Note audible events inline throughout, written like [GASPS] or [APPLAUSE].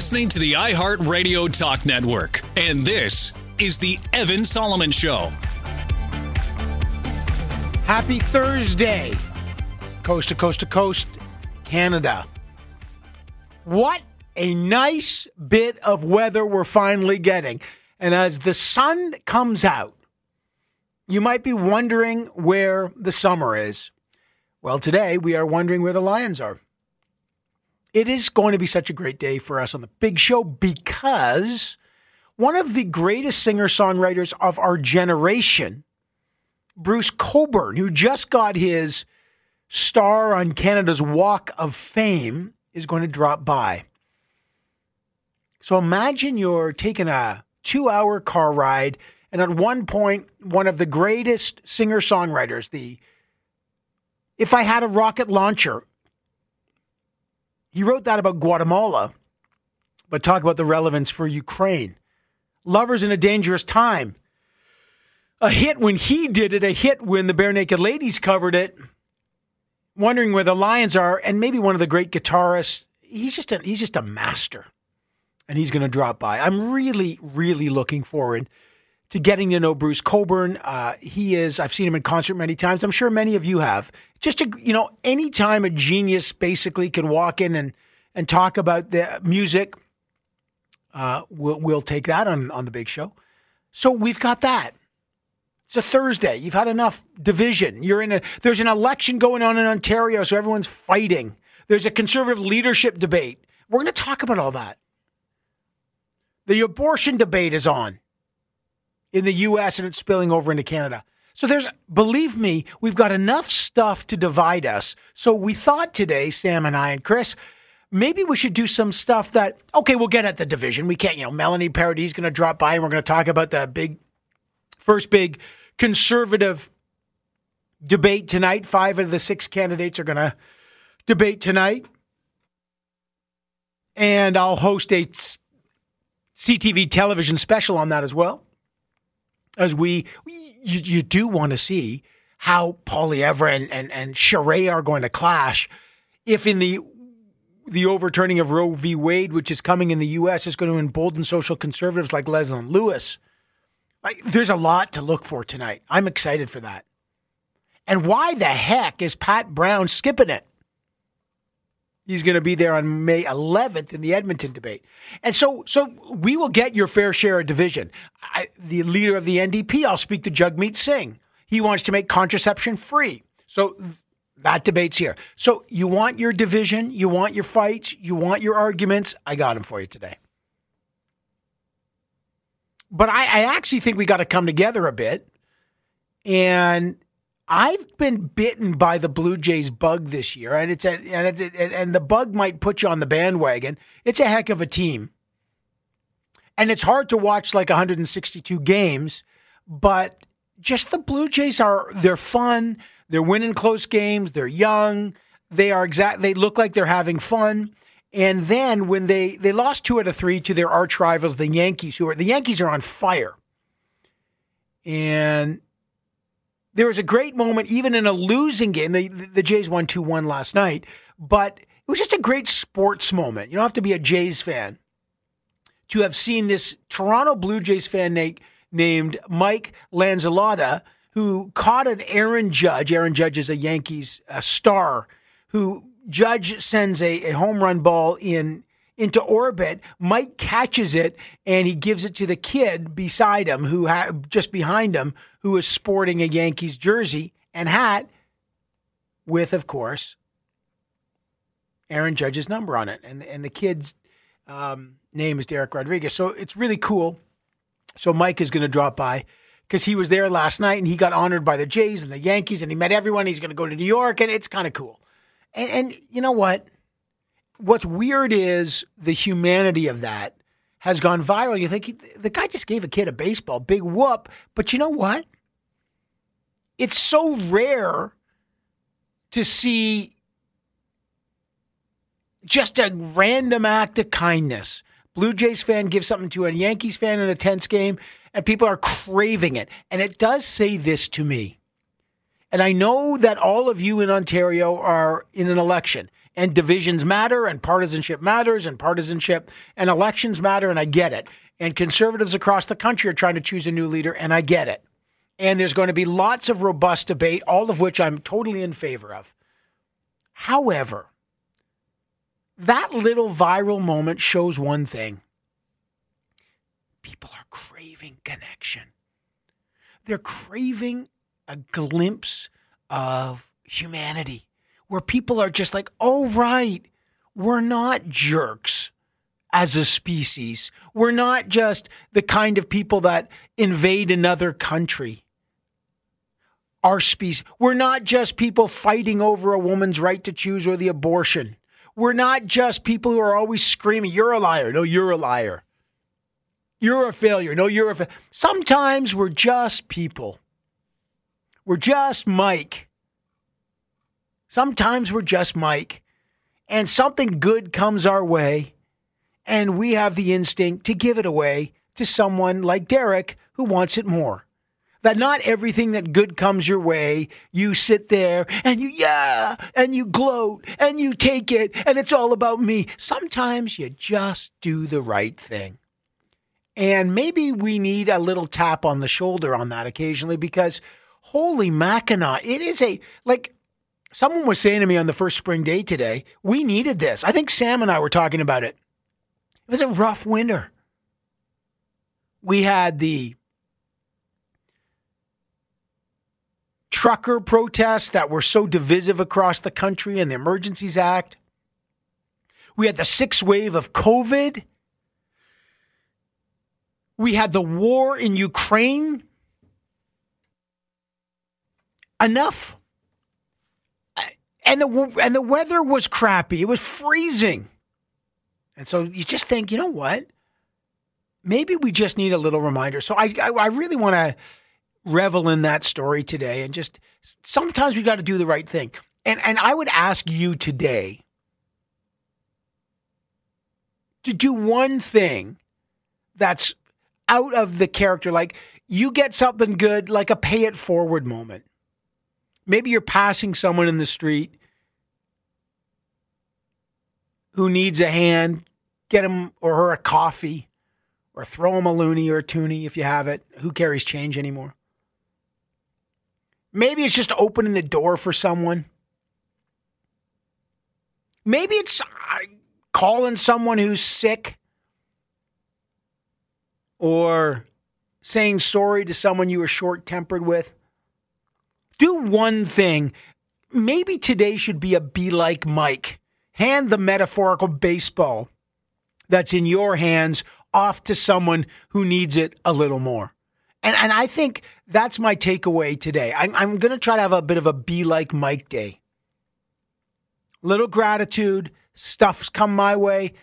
Listening to the iHeartRadio Talk Network, and this is the Evan Solomon Show. Happy Thursday, coast to coast to coast, Canada. What a nice bit of weather we're finally getting. And as the sun comes out, you might be wondering where the summer is. Well, today we are wondering where the Lions are. It is going to be such a great day for us on the big show because one of the greatest singer songwriters of our generation, Bruce Cockburn, who just got his star on Canada's Walk of Fame, is going to drop by. So imagine you're taking a two hour car ride, and at one point, one of the greatest singer songwriters, the If I Had a Rocket Launcher, he wrote that about Guatemala, but talk about the relevance for Ukraine. Lovers in a Dangerous Time. A hit when he did it, a hit when the Barenaked Ladies covered it. Wondering where the Lions are, and maybe one of the great guitarists. He's just a, he's just a master and he's going to drop by. I'm really, really looking forward to getting to know Bruce Cockburn. Uh, he is, I've seen him in concert many times. I'm sure many of you have. Just to, you know, anytime a genius basically can walk in and, and talk about the music, uh, we'll, we'll take that on, on the big show. So we've got that. It's a Thursday. You've had enough division. You're in a, there's an election going on in Ontario, so everyone's fighting. There's a conservative leadership debate. We're going to talk about all that. The abortion debate is on in the US and it's spilling over into Canada. So there's, believe me, we've got enough stuff to divide us. So we thought today, Sam and I and Chris, maybe we should do some stuff that, okay, we'll get at the division. We can't, you know, Melanie Paradis going to drop by and we're going to talk about the big, first big conservative debate tonight. Five of the six candidates are going to debate tonight. And I'll host a CTV television special on that as well. As we, you, you do want to see how Poilievre and, and, and are going to clash if in the the overturning of Roe v. Wade, which is coming in the U.S., is going to embolden social conservatives like Leslyn Lewis. There's a lot to look for tonight. I'm excited for that. And why the heck is Pat Brown skipping it? He's going to be there on May 11th in the Edmonton debate. And so, so we will get your fair share of division. I, the leader of the NDP, I'll speak to Jagmeet Singh. He wants to make contraception free. So that debate's here. So you want your division, you want your fights, you want your arguments. I got them for you today. But I, I actually think we got to come together a bit and I've been bitten by the Blue Jays bug this year, and it's a, and it, and the bug might put you on the bandwagon. It's a heck of a team, and it's hard to watch like 162 games, but just the Blue Jays are they're fun. They're winning close games. They're young. They are exact. They look like they're having fun. And then when they they lost two out of three to their arch rivals, the Yankees, who are the Yankees are on fire, and there was a great moment, even in a losing game. The, the Jays won 2 1 last night, but it was just a great sports moment. You don't have to be a Jays fan to have seen this Toronto Blue Jays fan na- named Mike Lanzillotta, who caught an Aaron Judge. Aaron Judge is a Yankees uh, star who Judge sends a, a home run ball in into orbit. Mike catches it and he gives it to the kid beside him, who ha- just behind him, who is sporting a Yankees jersey and hat with, of course, Aaron Judge's number on it, and and the kid's um, name is Derek Rodriguez. So it's really cool. So Mike is going to drop by because he was there last night and he got honored by the Jays and the Yankees and he met everyone. He's going to go to New York and it's kind of cool. And, and you know what? What's weird is the humanity of that has gone viral. You think he, the guy just gave a kid a baseball, big whoop. But you know what? It's so rare to see just a random act of kindness. Blue Jays fan gives something to a Yankees fan in a tense game, and people are craving it. And it does say this to me. And I know that all of you in Ontario are in an election and divisions matter and partisanship matters and partisanship and elections matter and I get it. And conservatives across the country are trying to choose a new leader and I get it. And there's going to be lots of robust debate, all of which I'm totally in favor of. However, that little viral moment shows one thing people are craving connection. They're craving a glimpse of humanity where people are just like, oh, right, we're not jerks as a species. We're not just the kind of people that invade another country. Our species. We're not just people fighting over a woman's right to choose or the abortion. We're not just people who are always screaming, You're a liar. No, you're a liar. You're a failure. No, you're a fa-. Sometimes we're just people. We're just Mike. Sometimes we're just Mike, and something good comes our way, and we have the instinct to give it away to someone like Derek who wants it more. That not everything that good comes your way, you sit there and you, yeah, and you gloat and you take it and it's all about me. Sometimes you just do the right thing. And maybe we need a little tap on the shoulder on that occasionally because holy Mackinac, it is a, like, Someone was saying to me on the first spring day today, we needed this. I think Sam and I were talking about it. It was a rough winter. We had the trucker protests that were so divisive across the country and the Emergencies Act. We had the sixth wave of COVID. We had the war in Ukraine. Enough and the and the weather was crappy. It was freezing. And so you just think, you know what? Maybe we just need a little reminder. So I I, I really want to revel in that story today and just sometimes we got to do the right thing. And and I would ask you today to do one thing that's out of the character like you get something good like a pay it forward moment. Maybe you're passing someone in the street who needs a hand, get him or her a coffee or throw him a loony or a toonie if you have it. Who carries change anymore? Maybe it's just opening the door for someone. Maybe it's uh, calling someone who's sick or saying sorry to someone you were short tempered with. Do one thing. Maybe today should be a be like Mike hand the metaphorical baseball that's in your hands off to someone who needs it a little more. And, and I think that's my takeaway today. I'm, I'm going to try to have a bit of a be like Mike day. Little gratitude, stuff's come my way.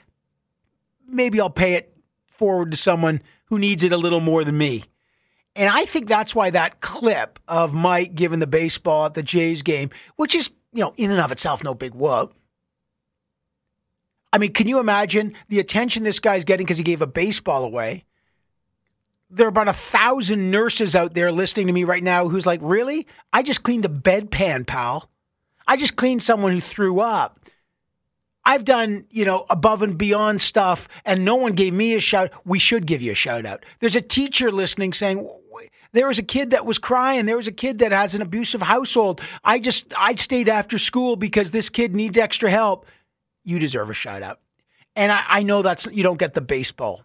Maybe I'll pay it forward to someone who needs it a little more than me. And I think that's why that clip of Mike giving the baseball at the Jays game, which is, you know, in and of itself no big whoop, I mean, can you imagine the attention this guy's getting because he gave a baseball away? There are about a thousand nurses out there listening to me right now who's like, Really? I just cleaned a bedpan, pal. I just cleaned someone who threw up. I've done, you know, above and beyond stuff, and no one gave me a shout. We should give you a shout out. There's a teacher listening saying, there was a kid that was crying. There was a kid that has an abusive household. I just, I stayed after school because this kid needs extra help you deserve a shout out. And I, I know that's you don't get the baseball.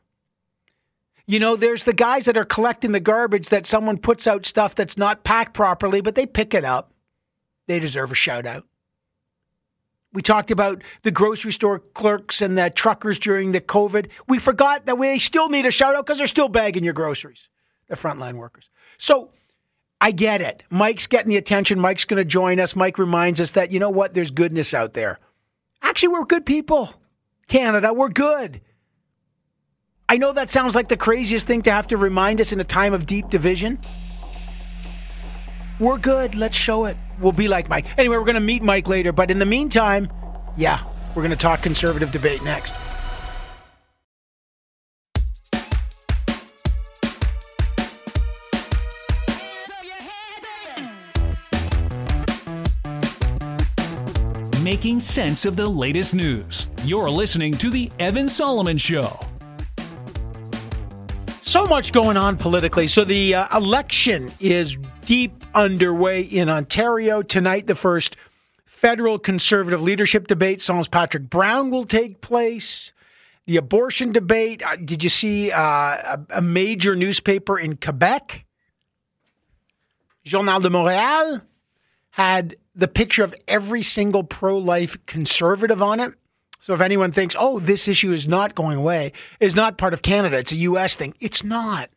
You know, there's the guys that are collecting the garbage that someone puts out stuff that's not packed properly, but they pick it up. They deserve a shout out. We talked about the grocery store clerks and the truckers during the COVID. We forgot that we still need a shout out because they're still bagging your groceries, the frontline workers. So I get it. Mike's getting the attention. Mike's going to join us. Mike reminds us that, you know what, there's goodness out there. Actually, we're good people. Canada, we're good. I know that sounds like the craziest thing to have to remind us in a time of deep division. We're good. Let's show it. We'll be like Mike. Anyway, we're going to meet Mike later. But in the meantime, yeah, we're going to talk conservative debate next. Making sense of the latest news. You're listening to The Evan Solomon Show. So much going on politically. So the uh, election is deep underway in Ontario. Tonight, the first federal conservative leadership debate, Saul's Patrick Brown, will take place. The abortion debate. Uh, did you see uh, a, a major newspaper in Quebec? Journal de Montréal had the picture of every single pro life conservative on it. So if anyone thinks, oh, this issue is not going away, is not part of Canada, it's a U.S. thing, it's not.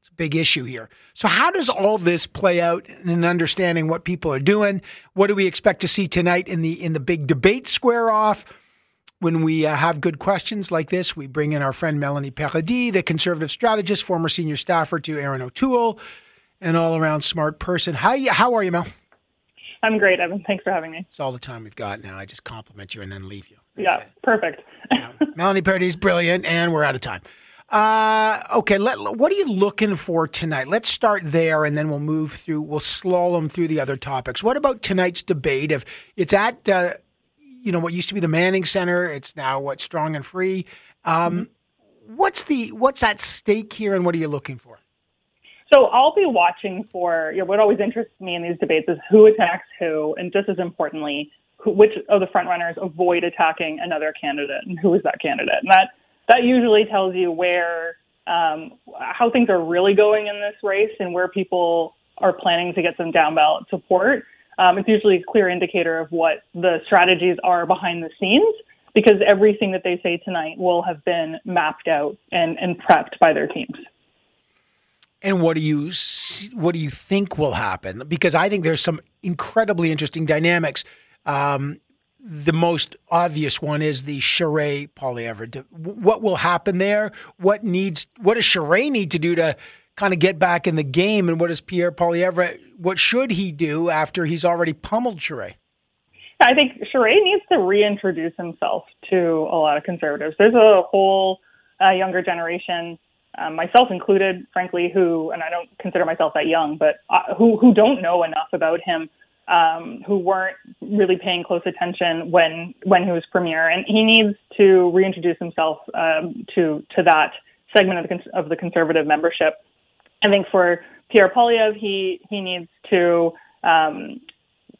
It's a big issue here. So how does all this play out in understanding what people are doing? What do we expect to see tonight in the in the big debate square off? When we uh, have good questions like this, we bring in our friend Melanie Paradis, the conservative strategist, former senior staffer to Erin O'Toole, an all around smart person. How, you, how are you, Mel? I'm great, Evan. Thanks for having me. It's all the time we've got now. I just compliment you and then leave you. That's yeah, it. perfect. [LAUGHS] Melanie Paradis, brilliant, and we're out of time. Uh, okay, let, what are you looking for tonight? Let's start there, and then we'll move through. We'll slalom through the other topics. What about tonight's debate? If it's at, uh, you know, what used to be the Manning Center, it's now what Strong and Free. Um, mm-hmm. What's the what's at stake here, and what are you looking for? So I'll be watching for. You know, what always interests me in these debates is who attacks who, and just as importantly, which of the frontrunners avoid attacking another candidate and who is that candidate. And that that usually tells you where um, how things are really going in this race and where people are planning to get some down ballot support. Um, it's usually a clear indicator of what the strategies are behind the scenes because everything that they say tonight will have been mapped out and, and prepped by their teams. And what do you what do you think will happen? Because I think there's some incredibly interesting dynamics um, the most obvious one is the Charest Poilievre. What will happen there? What needs? What does Charest need to do to kind of get back in the game? And what does Pierre Poilievre? What should he do after he's already pummeled Charest? I think Charest needs to reintroduce himself to a lot of conservatives. There's a whole uh, younger generation, um, myself included, frankly, who, and I don't consider myself that young, but uh, who who don't know enough about him um, who weren't really paying close attention when when he was premier, and he needs to reintroduce himself um, to to that segment of the of the conservative membership. I think for Pierre Poilievre, he he needs to um,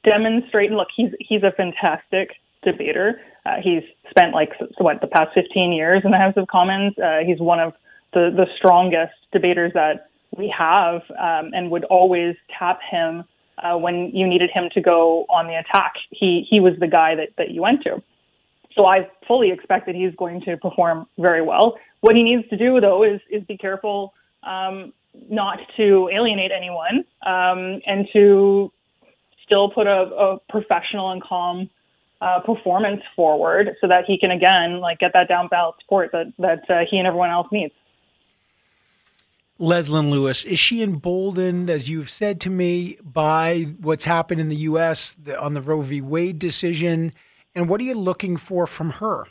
demonstrate. And look, he's he's a fantastic debater. Uh, he's spent like what the past 15 years in the House of Commons. Uh, he's one of the the strongest debaters that we have, um, and would always tap him uh, when you needed him to go on the attack. He he was the guy that that you went to. So I fully expect that he's going to perform very well. What he needs to do though is is be careful um, not to alienate anyone um, and to still put a, a professional and calm uh, performance forward so that he can again like get that down ballot support that that uh, he and everyone else needs. Leslyn Lewis, is she emboldened, as you've said to me, by what's happened in the U.S. on the Roe v. Wade decision? And what are you looking for from her?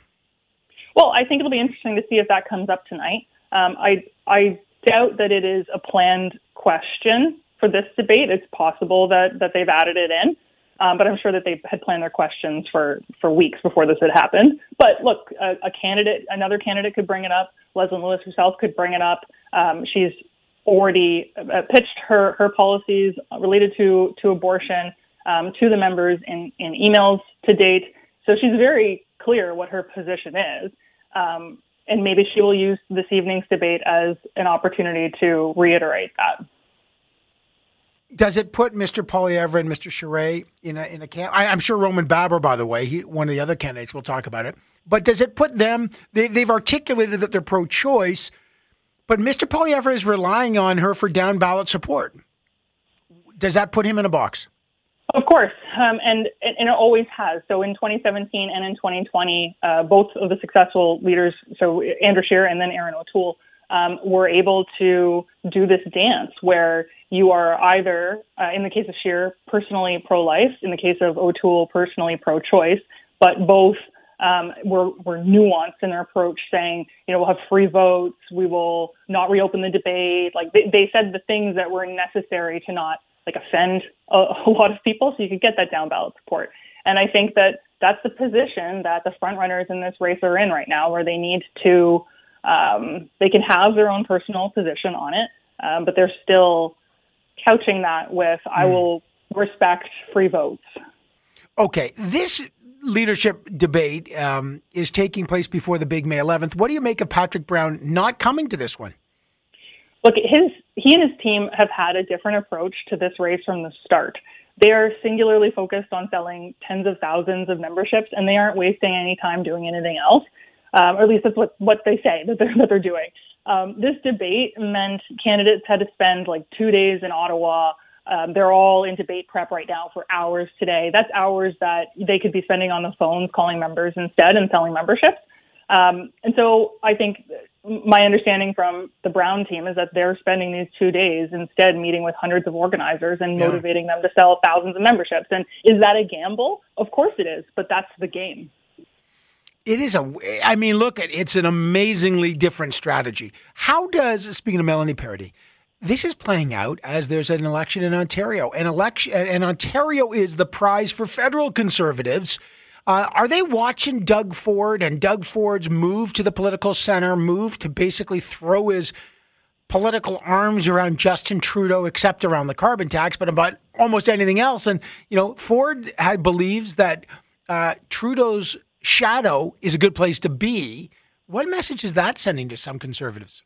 Well, I think it'll be interesting to see if that comes up tonight. Um, I I doubt that it is a planned question for this debate. It's possible that that they've added it in, um, but I'm sure that they had planned their questions for for weeks before this had happened. But look, a, a candidate, another candidate could bring it up. Leslyn Lewis herself could bring it up. Um, she's already uh, pitched her, her policies related to, to abortion um, to the members in, in emails to date. So she's very clear what her position is. Um, and maybe she will use this evening's debate as an opportunity to reiterate that. Does it put Mr. Poilievre and Mr. Charest in a in a camp? I, am sure Roman Baber, by the way, he, one of the other candidates, will talk about it. But does it put them? They, they've articulated that they're pro-choice, but Mr. Poilievre is relying on her for down ballot support. Does that put him in a box? Of course, um, and and it always has. So in 2017 and in 2020, uh, both of the successful leaders, so Andrew Scheer and then Erin O'Toole, um, were able to do this dance where you are either, uh, in the case of Scheer, personally pro-life, in the case of O'Toole, personally pro-choice, but both um, were, were nuanced in their approach, saying, you know, we'll have free votes, we will not reopen the debate. Like they, they said the things that were necessary to not like offend a, a lot of people, so you could get that down ballot support. And I think that that's the position that the front runners in this race are in right now, where they need to um, they can have their own personal position on it, um, but they're still couching that with "I hmm. will respect free votes." Okay, this leadership debate um, is taking place before the big May 11th. What do you make of Patrick Brown not coming to this one? Look, his he and his team have had a different approach to this race from the start. They are singularly focused on selling tens of thousands of memberships, and they aren't wasting any time doing anything else. Um, or at least that's what, what they say that they're, [LAUGHS] that they're doing. Um, this debate meant candidates had to spend like two days in Ottawa. Um, they're all in debate prep right now for hours today. That's hours that they could be spending on the phones calling members instead and selling memberships. Um, and so I think my understanding from the Brown team is that they're spending these two days instead meeting with hundreds of organizers and yeah. motivating them to sell thousands of memberships. And is that a gamble? Of course it is, but that's the game. It is a. I mean, look, at it's an amazingly different strategy. How does speaking of Melanie Paradis, this is playing out as there's an election in Ontario. An election, and Ontario is the prize for federal conservatives. Uh, are they watching Doug Ford and Doug Ford's move to the political center, move to basically throw his political arms around Justin Trudeau, except around the carbon tax, but about almost anything else? And you know, Ford had, believes that uh, Trudeau's shadow is a good place to be. What message is that sending to some conservatives?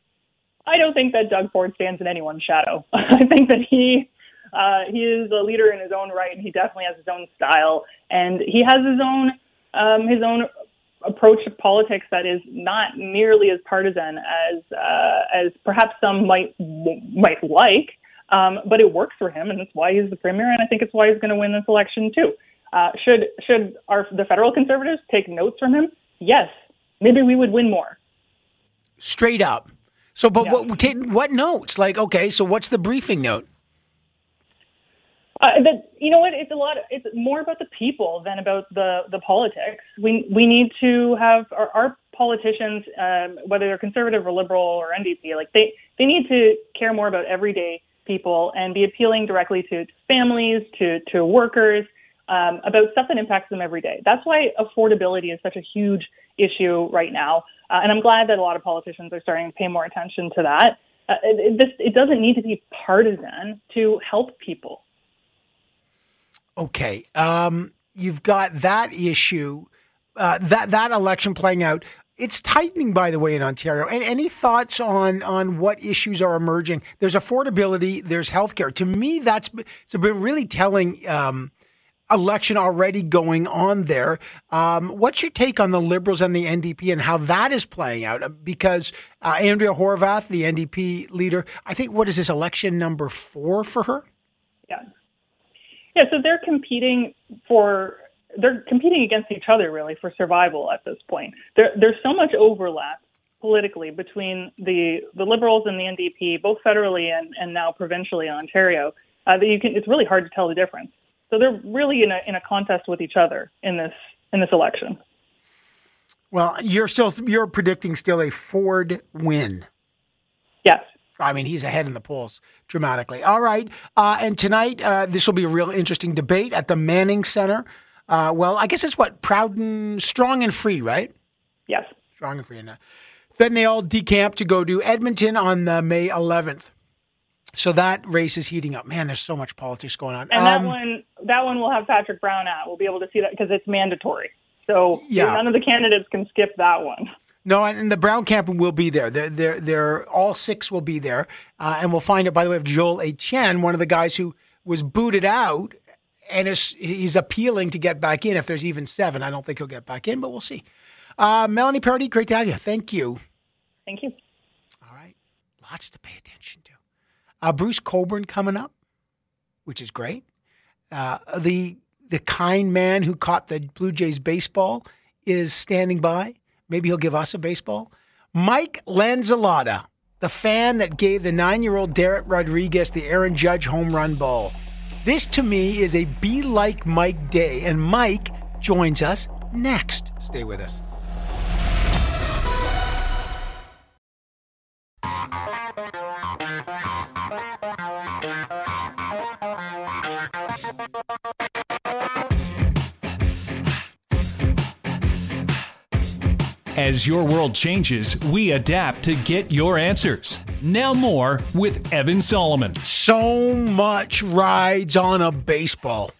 I don't think that Doug Ford stands in anyone's shadow. [LAUGHS] I think that he uh, he is a leader in his own right, he definitely has his own style, and he has his own um, his own approach to politics that is not nearly as partisan as uh, as perhaps some might might like. Um, but it works for him, and that's why he's the premier, and I think it's why he's going to win this election too. Uh, should should our the federal conservatives take notes from him? Yes, maybe we would win more. Straight up. So, but yeah. what what notes? Like, okay, so what's the briefing note? Uh, that you know what? It's a lot. It's more about the people than about the the politics. We we need to have our, our politicians, um, whether they're conservative or liberal or NDP, like they they need to care more about everyday people and be appealing directly to families, to to workers, um, about stuff that impacts them every day. That's why affordability is such a huge issue right now, uh, and I'm glad that a lot of politicians are starting to pay more attention to that. Uh, it, it, it doesn't need to be partisan to help people. Okay, um, you've got that issue, uh, that that election playing out. It's tightening, by the way, in Ontario. And any thoughts on on what issues are emerging? There's affordability. There's healthcare. To me, that's it's been really telling. Um, election already going on there. Um, what's your take on the Liberals and the NDP and how that is playing out? Uh, because uh, Andrea Horwath, the NDP leader, I think what is this election number four for her? Yeah, yeah. So they're competing for they're competing against each other really for survival at this point. There, there's so much overlap politically between the the Liberals and the NDP, both federally and, and now provincially in Ontario, uh, that you can it's really hard to tell the difference. So they're really in a in a contest with each other in this in this election. Well, you're still you're predicting still a Ford win. Yes. I mean, he's ahead in the polls dramatically. All right. Uh, and tonight, uh, this will be a real interesting debate at the Manning Center. Uh, well, I guess it's what? Proud and strong and free, right? Yes. Strong and free. And, uh, then they all decamp to go to Edmonton on the May 11th. So that race is heating up. Man, there's so much politics going on. And um, that one, that one will have Patrick Brown at. We'll be able to see that because it's mandatory. So yeah. none of the candidates can skip that one. No, and the Brown camp will be there. They're, they're, they're all six will be there, uh, and we'll find out. By the way, of Joel Etienne, one of the guys who was booted out, and is he's appealing to get back in. If there's even seven, I don't think he'll get back in, but we'll see. Uh, Melanie Paradis, great to have you. Thank you. Thank you. All right, lots to pay attention to. Uh, Bruce Cockburn coming up, which is great. Uh, the the kind man who caught the Blue Jays baseball is standing by. Maybe he'll give us a baseball. Mike Lanzillotta, the fan that gave the nine year old Darren Rodriguez the Aaron Judge home run ball. This to me is a be like Mike day, and Mike joins us next. Stay with us. As your world changes, we adapt to get your answers. Now, more with Evan Solomon. So much rides on a baseball.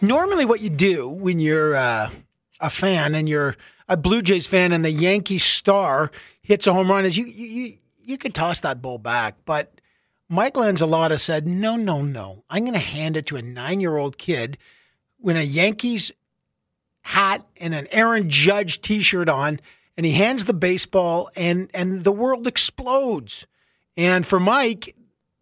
Normally, what you do when you're uh, a fan and you're a Blue Jays fan and the Yankee star hits a home run is you you you could toss that ball back, but Mike Lanzillotta said, "No, no, no. I'm going to hand it to a nine-year-old kid when a Yankees hat and an Aaron Judge T-shirt on, and he hands the baseball, and and the world explodes." And for Mike,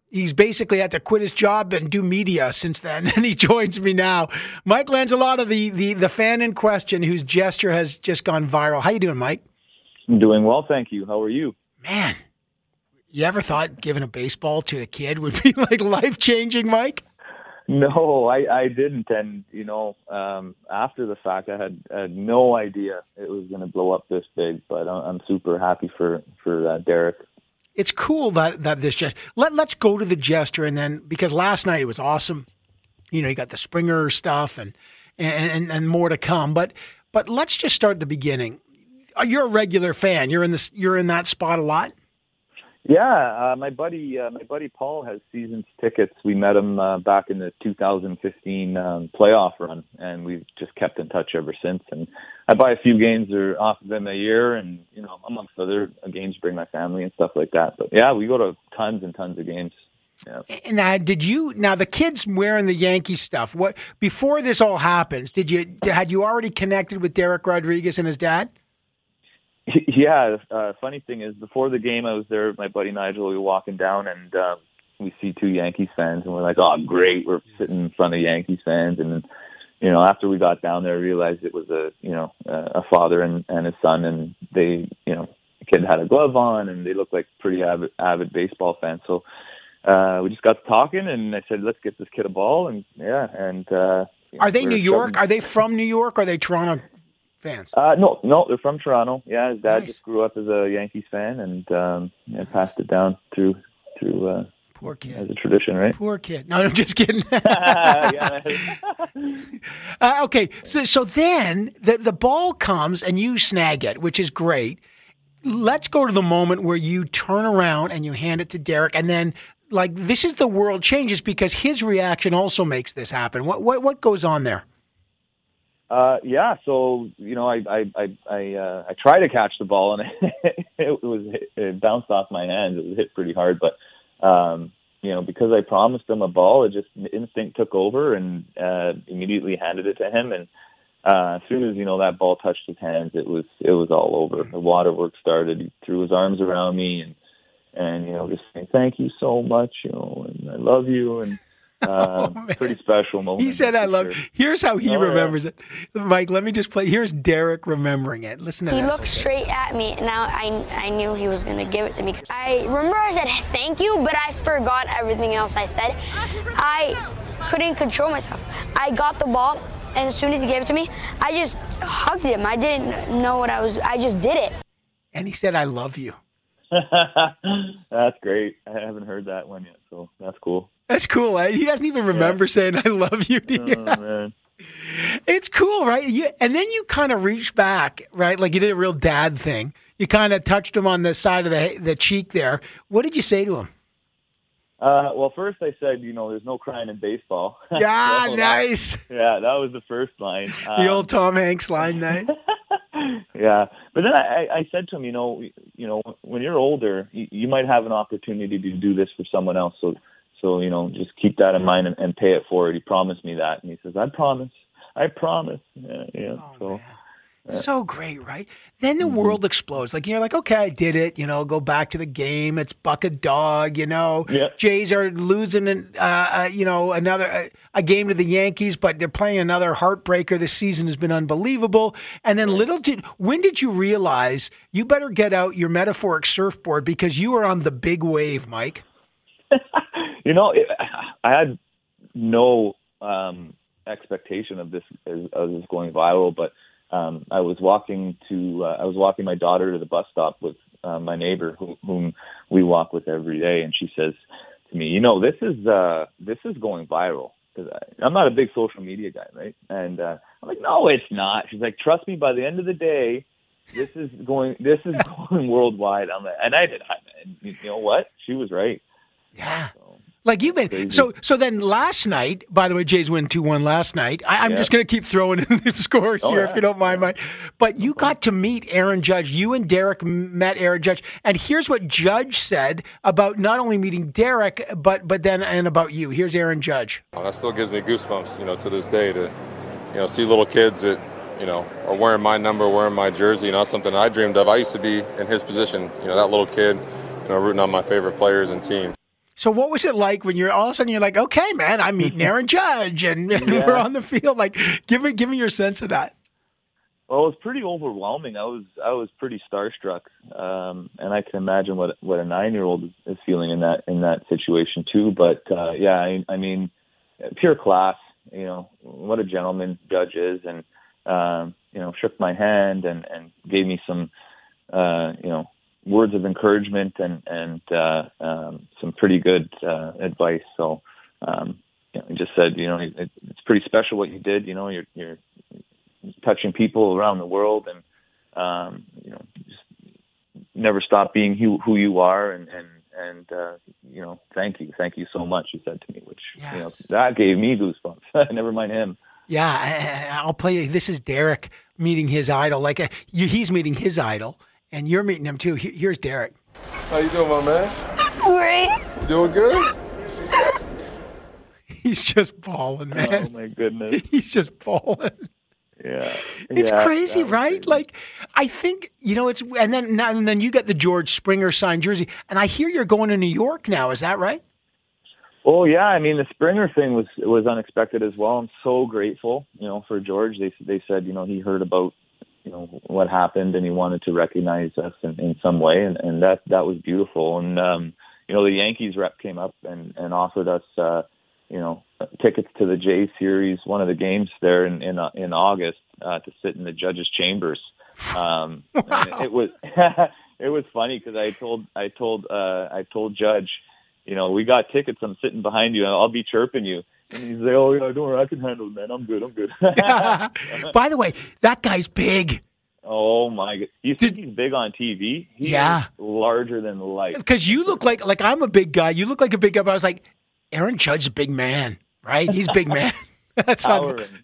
he's basically had to quit his job and do media since then, [LAUGHS] and he joins me now. Mike Lanzillotta, the the the fan in question, whose gesture has just gone viral. How you doing, Mike? I'm doing well, thank you. How are you? Man, you ever thought giving a baseball to a kid would be [LAUGHS] like life changing, Mike? [LAUGHS] No, I, I didn't. And, you know, um, after the fact, I had, had no idea it was going to blow up this big, but I'm, I'm super happy for, for uh, Derek. It's cool that, that this just let, let's go to the gesture. And then, because last night it was awesome, you know, you got the Springer stuff and, and, and more to come, but, but let's just start the beginning. You're a regular fan. You're in this, you're in that spot a lot. Yeah, uh, my buddy, uh, my buddy Paul has seasons tickets. We met him uh, back in the 2015 um, playoff run, and we've just kept in touch ever since. And I buy a few games or off of him a year, and you know, amongst other games, bring my family and stuff like that. But yeah, we go to tons and tons of games. Yeah. Now, did you? Now the kids wearing the Yankee stuff. What before this all happens? Did you had you already connected with Derek Rodriguez and his dad? [LAUGHS] Yeah, uh, funny thing is, before the game, I was there with my buddy Nigel. We were walking down, and uh, we see two Yankees fans, and we're like, "Oh, great!" We're sitting in front of Yankees fans, and then, you know, after we got down there, I realized it was a, you know, a father and and his son, and they, you know, the kid had a glove on, and they looked like pretty avid avid baseball fans. So uh, we just got to talking, and I said, "Let's get this kid a ball," and yeah, and. uh are they New York? Are they from New York? Or are they Toronto fans? Uh, no, no, they're from Toronto. Yeah, his dad nice. just grew up as a Yankees fan and um, yeah, passed it down through through. Uh, Poor kid. As a tradition, right? Poor kid. No, I'm just kidding. [LAUGHS] [LAUGHS] uh, okay, so so then the the ball comes and you snag it, which is great. Let's go to the moment where you turn around and you hand it to Derek, and then like this is the world changes because his reaction also makes this happen. What what what goes on there? Uh, yeah, so you know, I I I I, uh, I tried to catch the ball and it, [LAUGHS] it was it bounced off my hands. It was hit pretty hard, but um, you know, because I promised him a ball, it just instinct took over and uh, immediately handed it to him. And uh, as soon as you know that ball touched his hands, it was it was all over. The waterworks started. He threw his arms around me and and you know just saying thank you so much, you know, and I love you and uh, oh, pretty special moment. He said, "I love." Sure. Here's how he oh, remembers yeah. it, Mike. Let me just play. Here's Derek remembering it. Listen to he this. He looked straight at me, and now I I knew he was gonna give it to me. I remember I said thank you, but I forgot everything else I said. I couldn't control myself. I got the ball, and as soon as he gave it to me, I just hugged him. I didn't know what I was. I just did it. And he said, "I love you." [LAUGHS] that's great. I haven't heard that one yet, so that's cool. That's cool. Eh? He doesn't even remember yeah. saying "I love you." Oh, [LAUGHS] man. It's cool, right? You, and then you kind of reach back, right? Like you did a real dad thing. You kind of touched him on the side of the the cheek there. What did you say to him? Uh, well, first I said, you know, there's no crying in baseball. [LAUGHS] Yeah, so nice. That, yeah, that was the first line. Um, the old Tom Hanks line, nice. [LAUGHS] yeah, but then I, I said to him, you know, you know, when you're older, you, you might have an opportunity to do this for someone else. So so, you know, just keep that in mind and, and pay it forward. He promised me that. And he says, I promise. I promise. Yeah. yeah. Oh, so. Yeah. So great, right? Then the mm-hmm. world explodes. Like you're like, okay, I did it. You know, go back to the game. It's buck a dog. You know, yep. Jays are losing, an, uh, uh, you know, another uh, a game to the Yankees, but they're playing another heartbreaker. This season has been unbelievable. And then little did when did you realize you better get out your metaphoric surfboard because you are on the big wave, Mike? [LAUGHS] You know, it, I had no um, expectation of this as, this going viral, but um, I was walking to uh, I was walking my daughter to the bus stop with uh, my neighbor, who, whom we walk with every day, and she says to me, "You know, this is uh, this is going viral." Because I'm not a big social media guy, right? And uh, I'm like, "No, it's not." She's like, "Trust me. By the end of the day, this is going this is [LAUGHS] going worldwide. I'm like, and I did. I, you know what? She was right. Yeah. So, Like you've been Crazy. so so then last night, by the way, Jays win two one last night. I, I'm Yeah. just gonna keep throwing in [LAUGHS] the scores Oh, here if you don't mind, Mike. But you got to meet Aaron Judge. You and Derek met Aaron Judge, and here's what Judge said about not only meeting Derek, but but then and about you. Here's Aaron Judge. Uh, That still gives me goosebumps, you know, to this day to, you know, see little kids that, you know, are wearing my number, wearing my jersey. You know, that's something I dreamed of. I used to be in his position, you know, that little kid, you know, rooting on my favorite players and team. So what was it like when you're all of a sudden you're like, okay, man, I'm meeting [LAUGHS] Aaron Judge, and, [LAUGHS] and Yeah. we're on the field. Like, give me give me your sense of that. Well, it was pretty overwhelming. I was I was pretty starstruck, um, and I can imagine what what a nine year old is, is feeling in that in that situation too. But uh, yeah, I, I mean, pure class. You know what a gentleman Judge is, and um, you know shook my hand and and gave me some uh, you know words of encouragement and and uh, um, some pretty good uh, advice. So. Um, you know, he just said, you know, it, it's pretty special what you did. You know, you're you're touching people around the world and um you know just never stop being who who you are and and and uh you know thank you thank you so much he said to me which you know that gave me goosebumps [LAUGHS] never mind him Yeah, I, I- I'll play. This is Derek meeting his idol. Like uh, you, he's meeting his idol, and you're meeting him too. Here's Derek. How you doing, my man? Great. Doing good? [LAUGHS] He's just balling, oh my goodness [LAUGHS] He's just balling. yeah It's Yeah, crazy, right? crazy. Like, I think you know it's, and then now- and then you get the George Springer signed jersey, and I hear you're going to New York now. Is that right? Oh yeah, I mean the Springer thing was was unexpected as well. I'm so grateful, you know, for George. They they said, you know, he heard about, you know, what happened and he wanted to recognize us in, in some way, and and that that was beautiful. And um, you know, the Yankees rep came up and and offered us, uh, you know, tickets to the J series, one of the games there in in, uh, in August uh, to sit in the judges' chambers. Um, [LAUGHS] and it was [LAUGHS] it was funny because I told I told uh, I told Judge you know, we got tickets. I'm sitting behind you, and I'll be chirping you. And he's like, "Oh yeah, don't worry, I can handle it, man. I'm good. I'm good." [LAUGHS] By the way, that guy's big oh my god, you think he's big on TV? He Yeah. larger than life. because you look like like I'm a big guy. You look like a big guy. But I was like, Aaron Judge's a big man, right? He's a big man. [LAUGHS] That's not. Power and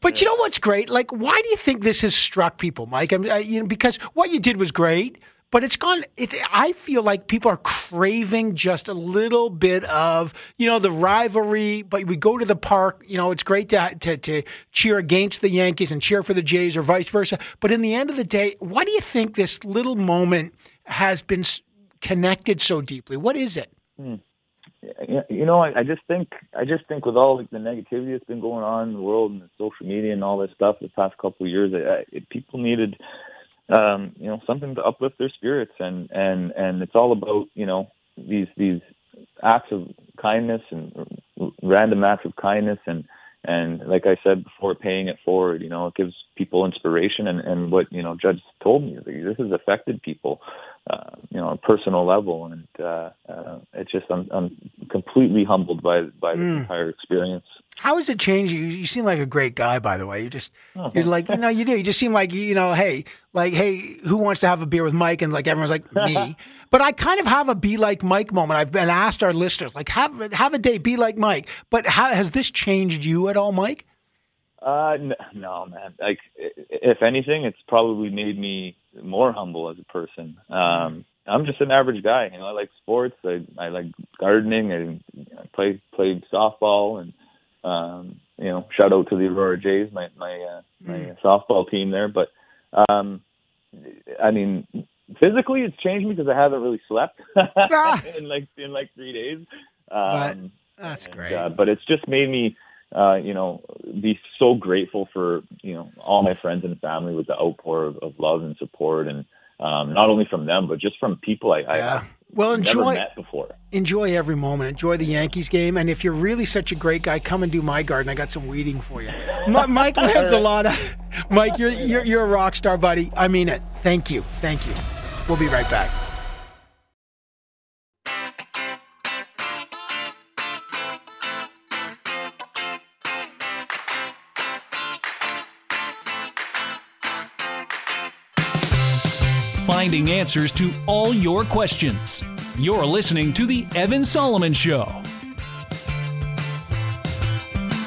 But you know what's great? Like, why do you think this has struck people, Mike? I mean, I, you know, because what you did was great, but it's gone. It, I feel like people are craving just a little bit of, you know, the rivalry. But we go to the park. You know, it's great to to, to cheer against the Yankees and cheer for the Jays, or vice versa. But in the end of the day, why do you think this little moment has been connected so deeply? What is it? Hmm. you you know, I, I just think I just think with all the negativity that's been going on in the world and the social media and all this stuff the past couple of years, I, I, people needed um, you know something to uplift their spirits and and and it's all about you know these these acts of kindness and random acts of kindness and and like I said before, paying it forward. You know, it gives people inspiration and and what you know Judge told me this has affected people. Uh, you know, on a personal level, and uh, uh, it's just I'm, I'm completely humbled by by the entire experience. How has it changed you? You seem like a great guy, by the way. You just, Oh. you're like, you know, you do. You just seem like, you know, hey, like, hey, who wants to have a beer with Mike? And like everyone's like me. [LAUGHS] but I kind of have a be like Mike moment. I've been asked our listeners, like, have have a day, be like Mike. But how, has this changed you at all, Mike? Uh, n- no, man. Like, if anything, it's probably made me more humble as a person. Um, I'm just an average guy. You know, I like sports. I I like gardening. I, I play played softball, and um, you know, shout out to the Aurora Jays, my my uh, my softball team there. But um, I mean, physically, it's changed me because I haven't really slept [LAUGHS] in like in like three days. Um, That's and, great. Uh, but it's just made me, uh, you know, be so grateful for you know all my friends and family with the outpour of, of love and support, and um, not only from them but just from people I, Yeah. I Well, never enjoy met before. enjoy every moment. Enjoy the Yankees game. And if you're really such a great guy, come and do my garden. I got some weeding for you. Mi- [LAUGHS] Mike Lanzillotta. Mike, you're, [LAUGHS] you're, you're a rock star, buddy. I mean it. Thank you. Thank you. We'll be right back. Finding answers to all your questions. You're listening to The Evan Solomon Show.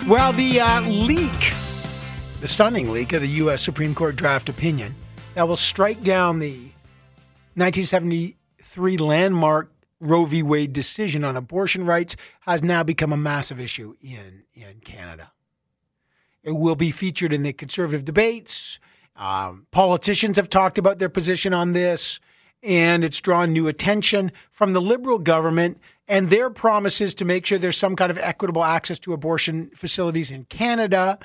Well, the uh, leak, the stunning leak of the U.S. Supreme Court draft opinion that will strike down the 1973 landmark Roe v. Wade decision on abortion rights has now become a massive issue in, in Canada. It will be featured in the conservative debates. Um, politicians have talked about their position on this, and it's drawn new attention from the Liberal government and their promises to make sure there's some kind of equitable access to abortion facilities in Canada.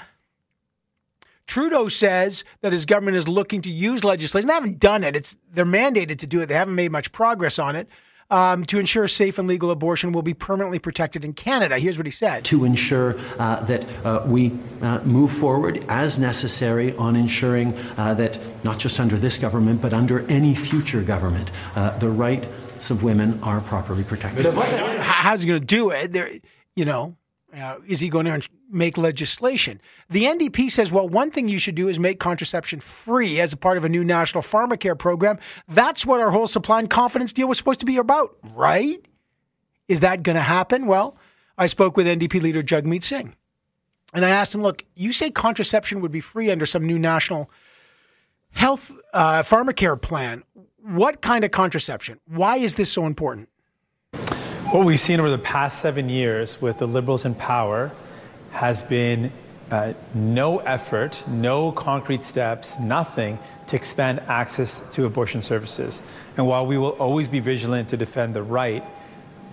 Trudeau says that his government is looking to use legislation. They haven't done it. It's they're mandated to do it. They haven't made much progress on it um, to ensure safe and legal abortion will be permanently protected in Canada. Here's what he said To ensure uh, that uh, we uh, move forward as necessary on ensuring uh, that not just under this government, but under any future government, uh, the rights of women are properly protected. How's he going to do it? There, you know, uh, is he going to make legislation? The NDP says, well, one thing you should do is make contraception free as a part of a new national pharmacare program. That's what our whole supply and confidence deal was supposed to be about, right? Is that going to happen? Well, I spoke with NDP leader Jagmeet Singh. And I asked him, look, you say contraception would be free under some new national health uh, pharmacare plan. What kind of contraception? Why is this so important? What we've seen over the past seven years with the Liberals in power has been uh, no effort, no concrete steps, nothing to expand access to abortion services. And while we will always be vigilant to defend the right,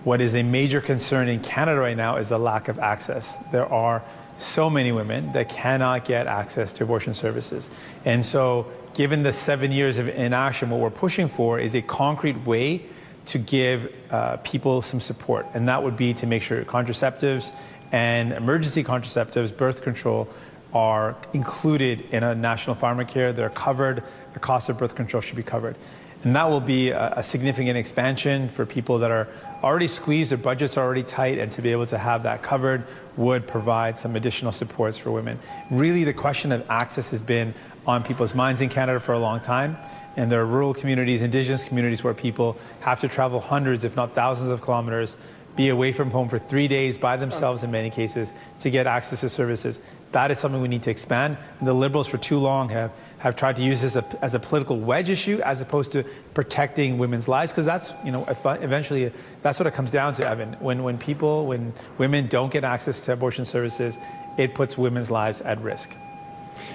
what is a major concern in Canada right now is the lack of access. There are so many women that cannot get access to abortion services. And so, given the seven years of inaction, what we're pushing for is a concrete way to give uh, people some support, and that would be to make sure contraceptives and emergency contraceptives, birth control, are included in a national pharmacare. They're covered. The cost of birth control should be covered. And that will be a, a, significant expansion for people that are already squeezed, their budgets are already tight, and to be able to have that covered would provide some additional supports for women. Really, the question of access has been on people's minds in Canada for a long time. And there are rural communities, indigenous communities where people have to travel hundreds, if not thousands of kilometers, be away from home for three days by themselves in many cases to get access to services. That is something we need to expand. And the Liberals for too long have, have tried to use this as a, as a political wedge issue as opposed to protecting women's lives because that's, you know, uh, eventually that's what it comes down to, Evan. When, when people, when women don't get access to abortion services, it puts women's lives at risk.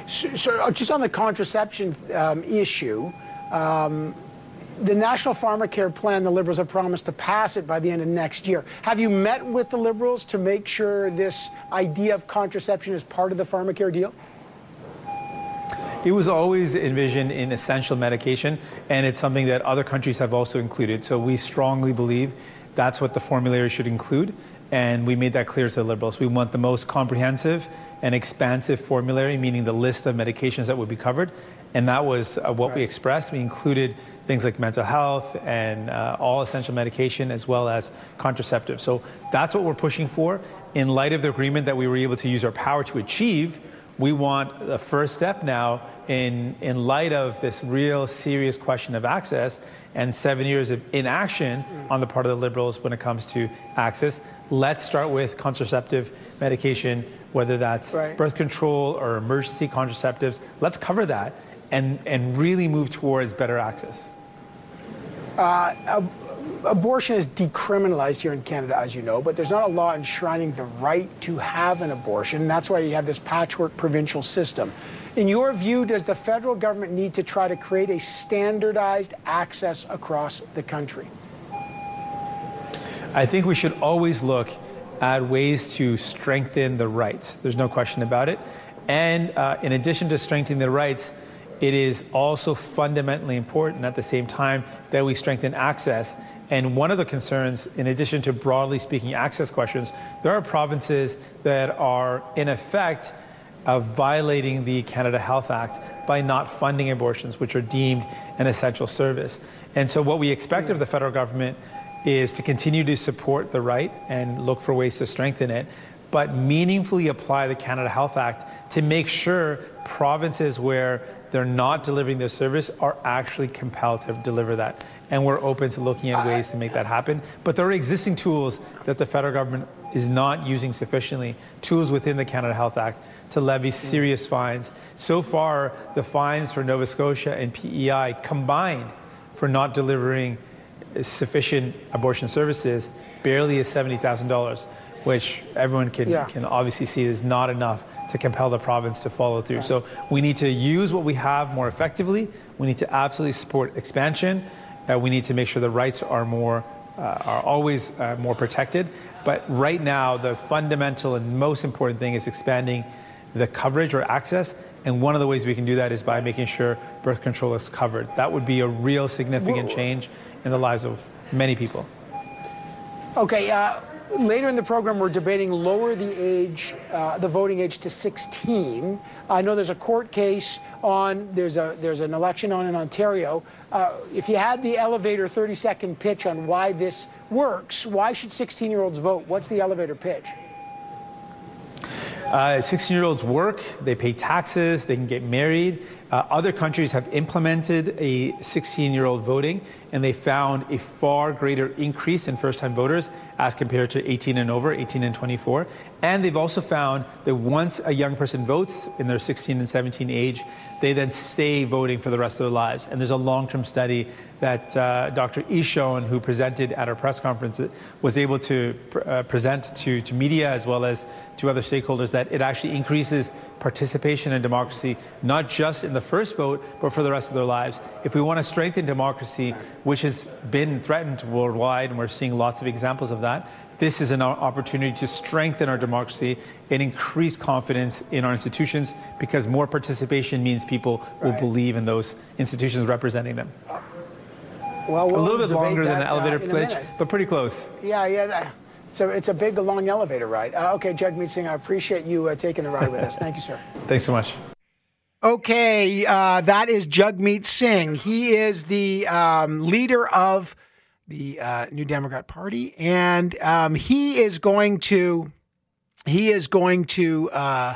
So, so uh, just on the contraception um, issue, um, the National Pharmacare Plan, the Liberals have promised to pass it by the end of next year. Have you met with the Liberals to make sure this idea of contraception is part of the pharmacare deal? It was always envisioned in essential medication, and it's something that other countries have also included. So we strongly believe that's what the formulary should include, and we made that clear to the Liberals. We want the most comprehensive and expansive formulary, meaning the list of medications that would be covered, and that was uh, what right. we expressed. We included things like mental health and uh, all essential medication as well as contraceptives. So that's what we're pushing for. In light of the agreement that we were able to use our power to achieve, we want the first step now in, in light of this real serious question of access and seven years of inaction mm. on the part of the liberals when it comes to access. Let's start with contraceptive medication, whether that's right. birth control or emergency contraceptives. Let's cover that and, and really move towards better access? Uh, ab- abortion is decriminalized here in Canada, as you know, but there's not a law enshrining the right to have an abortion. That's why you have this patchwork provincial system. In your view, does the federal government need to try to create a standardized access across the country? I think we should always look at ways to strengthen the rights. There's no question about it. And uh, in addition to strengthening the rights, it is also fundamentally important at the same time that we strengthen access. And one of the concerns, in addition to broadly speaking access questions, there are provinces that are in effect of violating the Canada Health Act by not funding abortions, which are deemed an essential service. And so, what we expect of the federal government is to continue to support the right and look for ways to strengthen it, but meaningfully apply the Canada Health Act to make sure provinces where they're not delivering their service are actually compelled to deliver that. And we're open to looking at ways to make that happen. But there are existing tools that the federal government is not using sufficiently, tools within the Canada Health Act to levy mm. serious fines. So far, the fines for Nova Scotia and PEI combined for not delivering sufficient abortion services barely is $70,000, which everyone can, Yeah. can obviously see is not enough to compel the province to follow through. So we need to use what we have more effectively. We need to absolutely support expansion. Uh, we need to make sure the rights are more uh, are always uh, more protected. But right now, the fundamental and most important thing is expanding the coverage or access. And one of the ways we can do that is by making sure birth control is covered. That would be a real significant change in the lives of many people. Okay, uh, later in the program, we're debating lower the age, uh, the voting age to 16. I know there's a court case on, there's, a, there's an election on in Ontario. Uh, if you had the elevator 30 second pitch on why this works, why should 16 year olds vote? What's the elevator pitch? 16 year olds work, they pay taxes, they can get married. Uh, other countries have implemented a 16 year old voting, and they found a far greater increase in first time voters as compared to 18 and over, 18 and 24. And they've also found that once a young person votes in their 16 and 17 age, they then stay voting for the rest of their lives. And there's a long term study that uh, Dr. Ishon, who presented at our press conference, was able to pr- uh, present to, to media as well as to other stakeholders that it actually increases participation in democracy, not just in the first vote, but for the rest of their lives. If we want to strengthen democracy, which has been threatened worldwide, and we're seeing lots of examples of that, this is an opportunity to strengthen our democracy and increase confidence in our institutions because more participation means people will Right. believe in those institutions representing them. Well, A we'll little bit debate longer than that, an uh, elevator in a pitch, but pretty close. Yeah, yeah. that- It's a, it's a big, long elevator ride. Uh, okay, Jagmeet Singh, I appreciate you uh, taking the ride with us. Thank you, sir. [LAUGHS] Thanks so much. Okay, uh, that is Jagmeet Singh. He is the um, leader of the uh, New Democrat Party, and um, he is going to he is going to uh,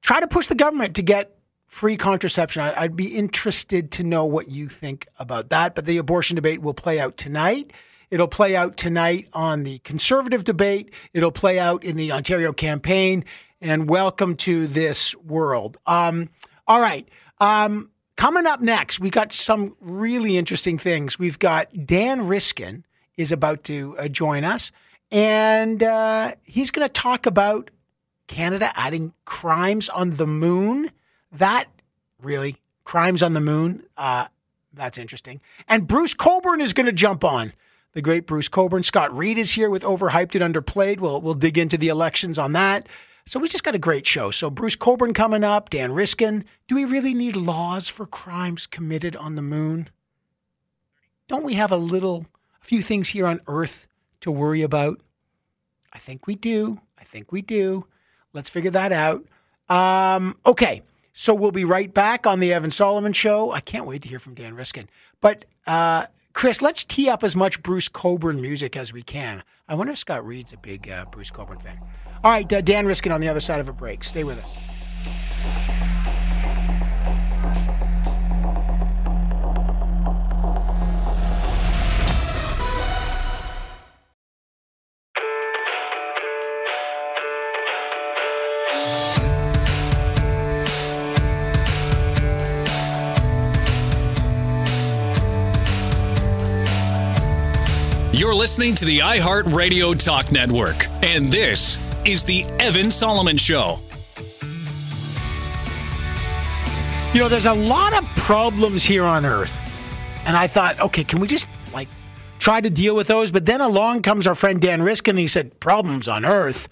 try to push the government to get free contraception. I, I'd be interested to know what you think about that. But the abortion debate will play out tonight. It'll play out tonight on the conservative debate. It'll play out in the Ontario campaign. And welcome to this world. Um, all right. Um, coming up next, we got some really interesting things. We've got Dan Riskin is about to uh, join us, and uh, he's going to talk about Canada adding crimes on the moon. That really crimes on the moon. Uh, that's interesting. And Bruce Cockburn is going to jump on. The great Bruce Cockburn. Scott Reid is here with Overhyped and Underplayed. We'll we'll dig into the elections on that. So we just got a great show. So Bruce Cockburn coming up, Dan Riskin. Do we really need laws for crimes committed on the moon? Don't we have a little a few things here on Earth to worry about? I think we do. I think we do. Let's figure that out. Um, okay, so we'll be right back on the Evan Solomon Show. I can't wait to hear from Dan Riskin. But uh, Chris, let's tee up as much Bruce Cockburn music as we can. I wonder if Scott Reid's a big uh, Bruce Cockburn fan. All right, uh, Dan Riskin on the other side of a break. Stay with us. Listening to the iHeartRadio Talk Network, and this is the Evan Solomon Show. You know, there's a lot of problems here on Earth. And I thought, okay, can we just like try to deal with those? But then along comes our friend Dan Riskin and he said, problems on Earth.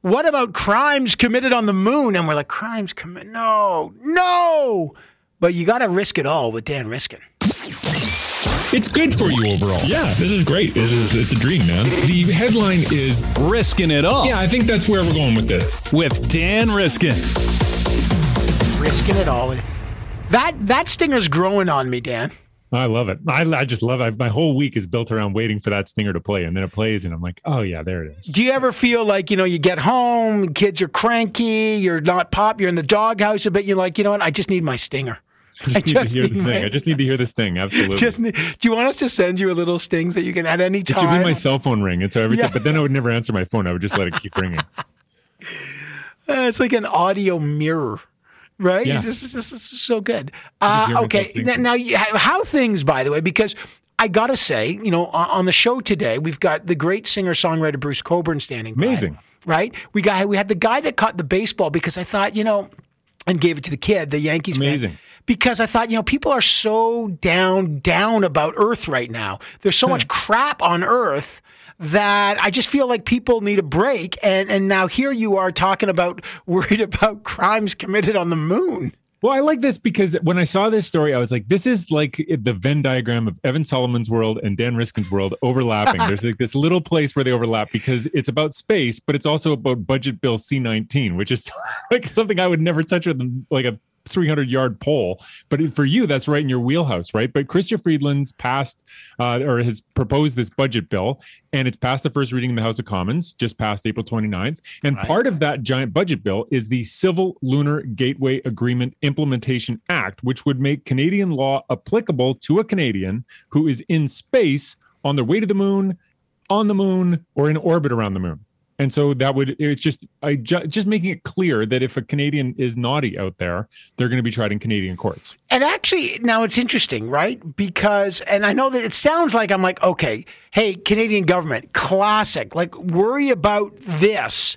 What about crimes committed on the moon? And we're like, crimes committed? No, no. But you got to risk it all with Dan Riskin. It's good for you overall. Yeah, this is great. This is it's a dream, man. The headline is Risking it all Yeah, I think that's where we're going with this. with Dan Riskin. Risking it all. That that stinger's growing on me, Dan. I love it. I, I just love it. My whole week is built around waiting for that stinger to play, and then it plays, and I'm like, oh yeah, there it is. Do you ever feel like, you know, you get home, kids are cranky, you're not pop, you're in the doghouse a bit, you're like, you know what, I just need my stinger. [LAUGHS] I just need to hear the thing. I just need to hear this thing. Absolutely. Just need, do you want us to send you a little stings that you can at any It time? should be my cell phone ring. And so every Yeah. time, but then I would never answer my phone. I would just let it keep ringing. [LAUGHS] Uh, it's like an audio mirror, right? Yeah. Just, it's just, it's so good. Uh, okay, now, now you- how things, by the way, because I gotta say, you know, on, the show today, we've got the great singer songwriter Bruce Cockburn standing by. Amazing. right? We got we had the guy that caught the baseball because I thought, you know, and gave it to the kid, the Yankees fan. Because I thought, you know, people are so down, down about Earth right now. There's so hmm. much crap on Earth that I just feel like people need a break. And and now here you are talking about [LAUGHS] worried about crimes committed on the moon. Well, I like this because when I saw this story, I was like, this is like the Venn diagram of Evan Solomon's world and Dan Riskin's world overlapping. [LAUGHS] There's like this little place where they overlap because it's about space, but it's also about budget bill C19, which is [LAUGHS] like something I would never touch with like a 300 yard pole. But for you, that's right in your wheelhouse, right? But Chrystia Freeland's passed uh, or has proposed this budget bill, and it's passed the first reading in the House of Commons, just passed April 29th. And part of that giant budget bill is the Civil Lunar Gateway Agreement Implementation Act, which would make Canadian law applicable to a Canadian who is in space on their way to the moon, on the moon, or in orbit around the moon. And so that would it's just I ju- just making it clear that if a Canadian is naughty out there, they're going to be tried in Canadian courts. And actually, now it's interesting, right? Because, and I know that it sounds like I'm like, okay, hey, Canadian government, classic, like worry about this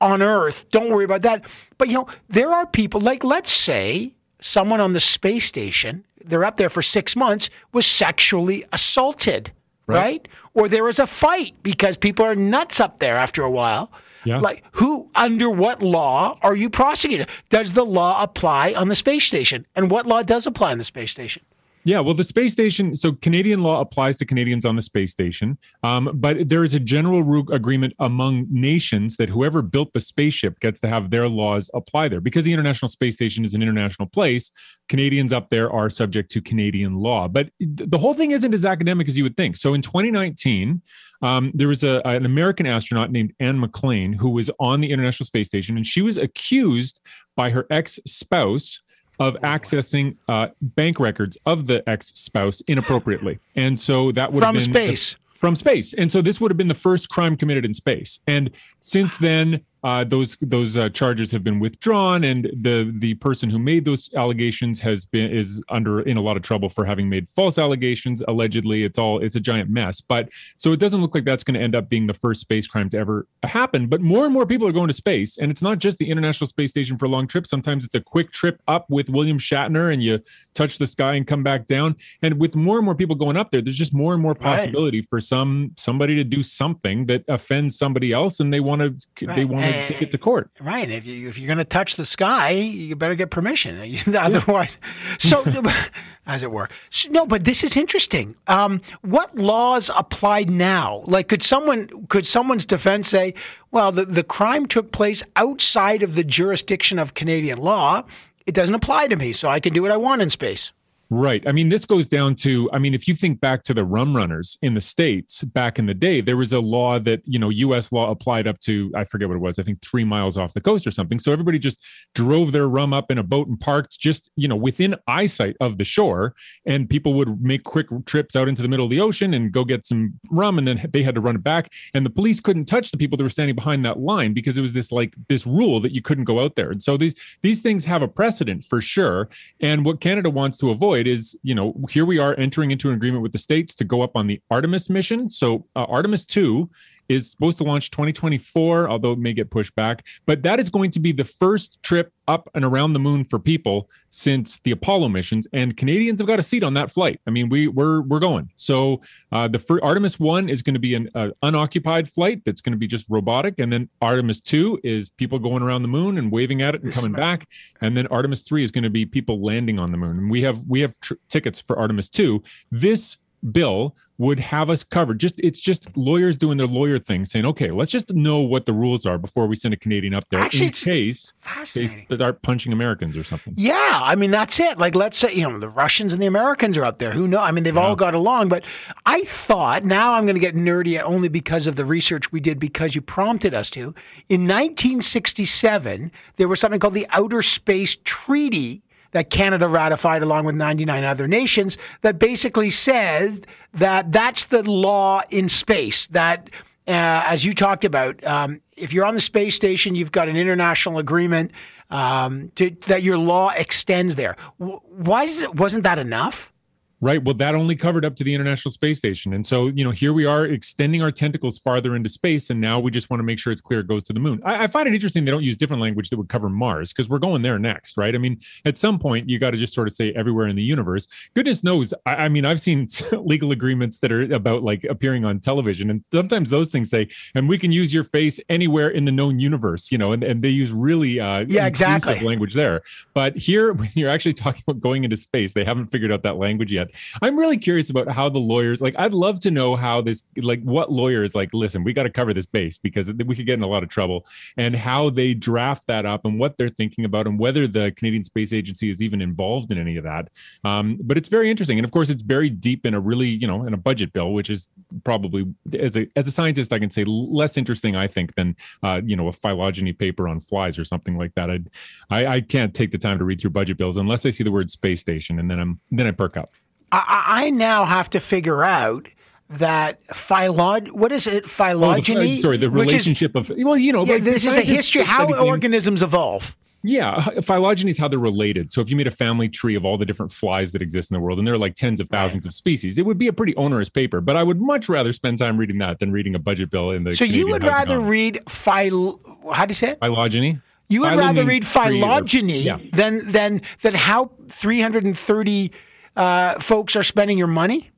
on Earth. Don't worry about that. But, you know, there are people, like, let's say someone on the space station, they're up there for six months, was sexually assaulted, right? Or there was a fight because people are nuts up there after a while. Yeah. Like, who, under what law are you prosecuted? Does the law apply on the space station? And what law does apply on the space station? Yeah, well, the space station. So Canadian law applies to Canadians on the space station, um, but there is a general ru- agreement among nations that whoever built the spaceship gets to have their laws apply there. Because the International Space Station is an international place, Canadians up there are subject to Canadian law. But the whole thing isn't as academic as you would think. So in 2019. Um, there was a, an American astronaut named Anne McClain who was on the International Space Station, and she was accused by her ex spouse of accessing uh, bank records of the ex spouse inappropriately. And so that would From have been space. from space. And so this would have been the first crime committed in space. And since then, uh, those those uh, charges have been withdrawn, and the the person who made those allegations has been is under in a lot of trouble for having made false allegations. Allegedly, it's all it's a giant mess. But so it doesn't look like that's going to end up being the first space crime to ever happen. But more and more people are going to space, and it's not just the International Space Station for a long trips. Sometimes it's a quick trip up with William Shatner, and you touch the sky and come back down. And with more and more people going up there, there's just more and more possibility for some somebody to do something that offends somebody else, and they want to they want Eh, take it to court. Right. If you if you're going to touch the sky, you better get permission. [LAUGHS] Otherwise, so [LAUGHS] as it were. So, no, but this is interesting. Um, what laws apply now? Like, could someone could someone's defense say, well, the the crime took place outside of the jurisdiction of Canadian law. It doesn't apply to me, so I can do what I want in space. Right. I mean, this goes down to, I mean, if you think back to the rum runners in the States back in the day, there was a law that, you know, US law applied up to, I forget what it was, I think three miles off the coast or something. So everybody just drove their rum up in a boat and parked just, you know, within eyesight of the shore. And people would make quick trips out into the middle of the ocean and go get some rum. And then they had to run it back. And the police couldn't touch the people that were standing behind that line because it was this like this rule that you couldn't go out there. And so these, these things have a precedent for sure. And what Canada wants to avoid is, you know, here we are entering into an agreement with the states to go up on the Artemis mission. So uh, Artemis 2 is supposed to launch 2024, although it may get pushed back. But that is going to be the first trip up and around the moon for people since the Apollo missions, and Canadians have got a seat on that flight. I mean, we we're we're going. So uh, the first, Artemis One is going to be an uh, unoccupied flight that's going to be just robotic, and then Artemis Two is people going around the moon and waving at it and coming back, and then Artemis Three is going to be people landing on the moon. And we have we have tr- tickets for Artemis Two. This bill would have us covered. Just it's just lawyers doing their lawyer thing, saying, okay, let's just know what the rules are before we send a Canadian up there Actually, in case they start punching Americans or something. Yeah, I mean that's it. Like let's say you know the Russians and the Americans are up there. Who know? I mean they've all got along. But I thought now I'm going to get nerdy only because of the research we did because you prompted us to. In 1967, there was something called the Outer Space Treaty that Canada ratified along with 99 other nations that basically says that that's the law in space. That, uh, as you talked about, um, if you're on the space station, you've got an international agreement um, to, that your law extends there. Why is it, wasn't that enough? Right. Well, that only covered up to the International Space Station. And so, you know, here we are extending our tentacles farther into space. And now we just want to make sure it's clear it goes to the moon. I, I find it interesting they don't use different language that would cover Mars because we're going there next, right? I mean, at some point, you got to just sort of say everywhere in the universe. Goodness knows. I, I mean, I've seen [LAUGHS] legal agreements that are about like appearing on television. And sometimes those things say, and we can use your face anywhere in the known universe, you know, and, and they use really uh, yeah, exactly language there. But here, [LAUGHS] when you're actually talking about going into space, they haven't figured out that language yet. I'm really curious about how the lawyers like. I'd love to know how this like what lawyers like. Listen, we got to cover this base because we could get in a lot of trouble, and how they draft that up and what they're thinking about and whether the Canadian Space Agency is even involved in any of that. Um, but it's very interesting, and of course, it's buried deep in a really you know in a budget bill, which is probably as a as a scientist, I can say less interesting, I think, than uh, you know a phylogeny paper on flies or something like that. I'd, I I can't take the time to read through budget bills unless I see the word space station, and then I'm then I perk up. I, I now have to figure out that phylog what is it oh, phylogeny? Oh, sorry, the relationship is, of well, you know, yeah, like this is the history how organisms evolve. Yeah, phylogeny is how they're related. So if you made a family tree of all the different flies that exist in the world, and there are like tens of thousands right. of species, it would be a pretty onerous paper. But I would much rather spend time reading that than reading a budget bill in the. So Canadian you would rather read phyl. How do you say it? Phylogeny. You would rather read phylogeny yeah. than than than how three hundred and thirty uh, folks are spending your money?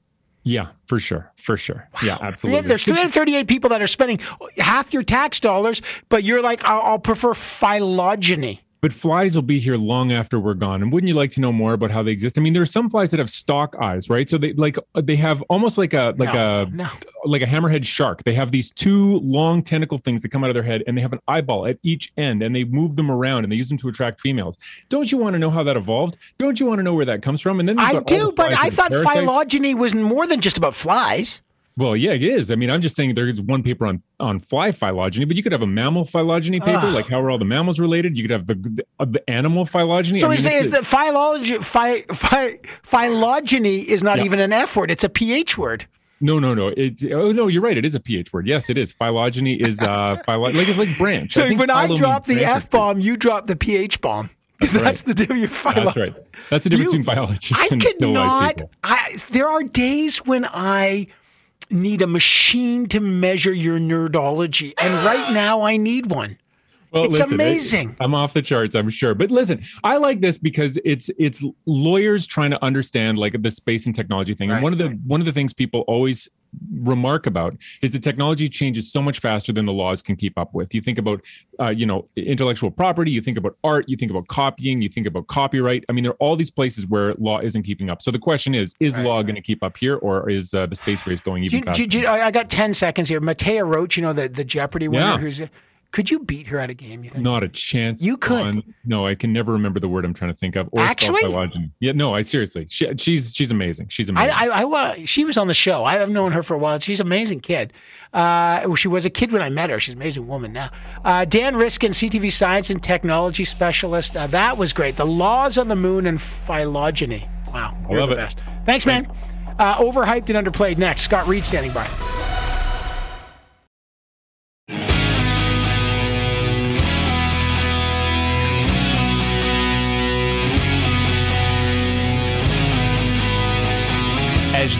Yeah, for sure. For sure. Wow. Yeah, absolutely. there's 338 people that are spending half your tax dollars, but you're like, I'll, I'll prefer phylogeny but flies will be here long after we're gone. And wouldn't you like to know more about how they exist? I mean, there are some flies that have stalk eyes, right? So they like uh, they have almost like a like no, a no. like a hammerhead shark. They have these two long tentacle things that come out of their head, and they have an eyeball at each end, and they move them around, and they use them to attract females. Don't you want to know how that evolved? Don't you want to know where that comes from? And then I do, but I thought phylogeny was more than just about flies. Well, yeah, it is. I mean, I'm just saying there's one paper on on fly phylogeny, but you could have a mammal phylogeny paper, like how are all the mammals related? You could have the the, uh, the animal phylogeny. So I mean, is, is the phylogeny phy, phy, phylogeny is not yeah. even an F word; it's a PH word. No, no, no. It's oh no, you're right. It is a PH word. Yes, it is. Phylogeny is uh [LAUGHS] phylogeny like it's like branch. So I when I drop the F bomb, you drop the PH bomb. [LAUGHS] That's, that's right. the difference. That's right. That's the difference you, between biologists I and could not. I there are days when I need a machine to measure your nerdology. And right [GASPS] now, I need one. Well, it's listen, amazing. I, am off the charts, I'm sure. But listen, I like this because it's it's lawyers trying to understand like the space and technology thing. Right, and one of the right. one of the things people always remark about is that technology changes so much faster than the laws can keep up with. You think about, uh, you know, intellectual property. You think about art. You think about copying. You think about copyright. I mean, there are all these places where law isn't keeping up. So the question is: Is right, law going to keep up here, or is uh, the space race going even do, faster? Do, do, I got ten seconds here. Mattea Roach, you know, the the Jeopardy winner, yeah. who's could you beat her at a game? You think? Not a chance. You could. On, no, I can never remember the word I'm trying to think of. Or Actually, yeah, no, I seriously, she, she's she's amazing. She's amazing. I, I, I, she was on the show. I've known her for a while. She's an amazing kid. Uh, she was a kid when I met her. She's an amazing woman now. Uh, Dan Riskin, CTV science and technology specialist. Uh, that was great. The laws on the moon and phylogeny. Wow, I love the it. best. Thanks, man. Uh, overhyped and underplayed. Next, Scott Reid standing by.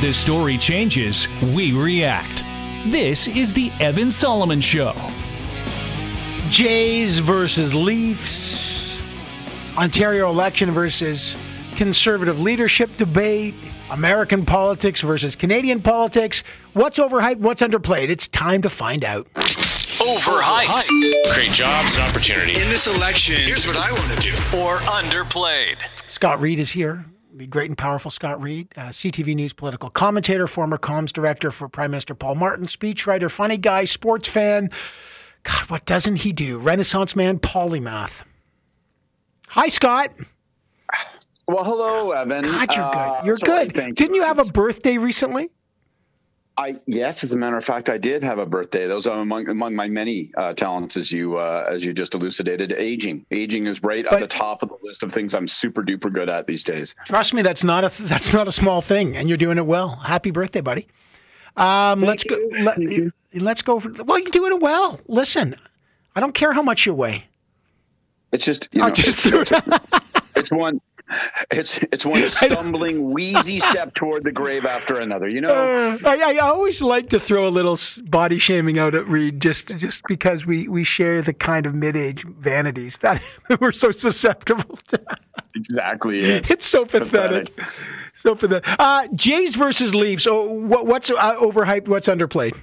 As the story changes, we react. This is the Evan Solomon Show. Jays versus Leafs, Ontario election versus conservative leadership debate, American politics versus Canadian politics. What's overhyped? What's underplayed? It's time to find out. Overhyped. Create jobs and opportunity. In this election, here's what I want to do. Or underplayed. Scott Reid is here the great and powerful Scott Reid, uh, CTV News political commentator, former comms director for Prime Minister Paul Martin, speechwriter, funny guy, sports fan. God, what doesn't he do? Renaissance man, polymath. Hi, Scott. Well, hello, Evan. God, you're good. Uh, you're uh, good. Didn't you have a birthday recently? I yes, as a matter of fact, I did have a birthday. Those are among among my many uh, talents, as you uh, as you just elucidated. Aging, aging is right but, at the top of the list of things I'm super duper good at these days. Trust me, that's not a [LAUGHS] that's not a small thing, and you're doing it well. Happy birthday, buddy. Um, let's go. Let, us go. For, well, you're doing it well. Listen, I don't care how much you weigh. It's just you know, just it's, one it's it's one [LAUGHS] stumbling, wheezy step toward the grave after another. You know, uh, I, I always like to throw a little body shaming out at Reid, just just because we we share the kind of mid age vanities that [LAUGHS] we're so susceptible to. Exactly, [LAUGHS] it's, it's so pathetic. pathetic. So pathetic. Uh, Jays versus Leafs. So what, what's uh, overhyped? What's underplayed?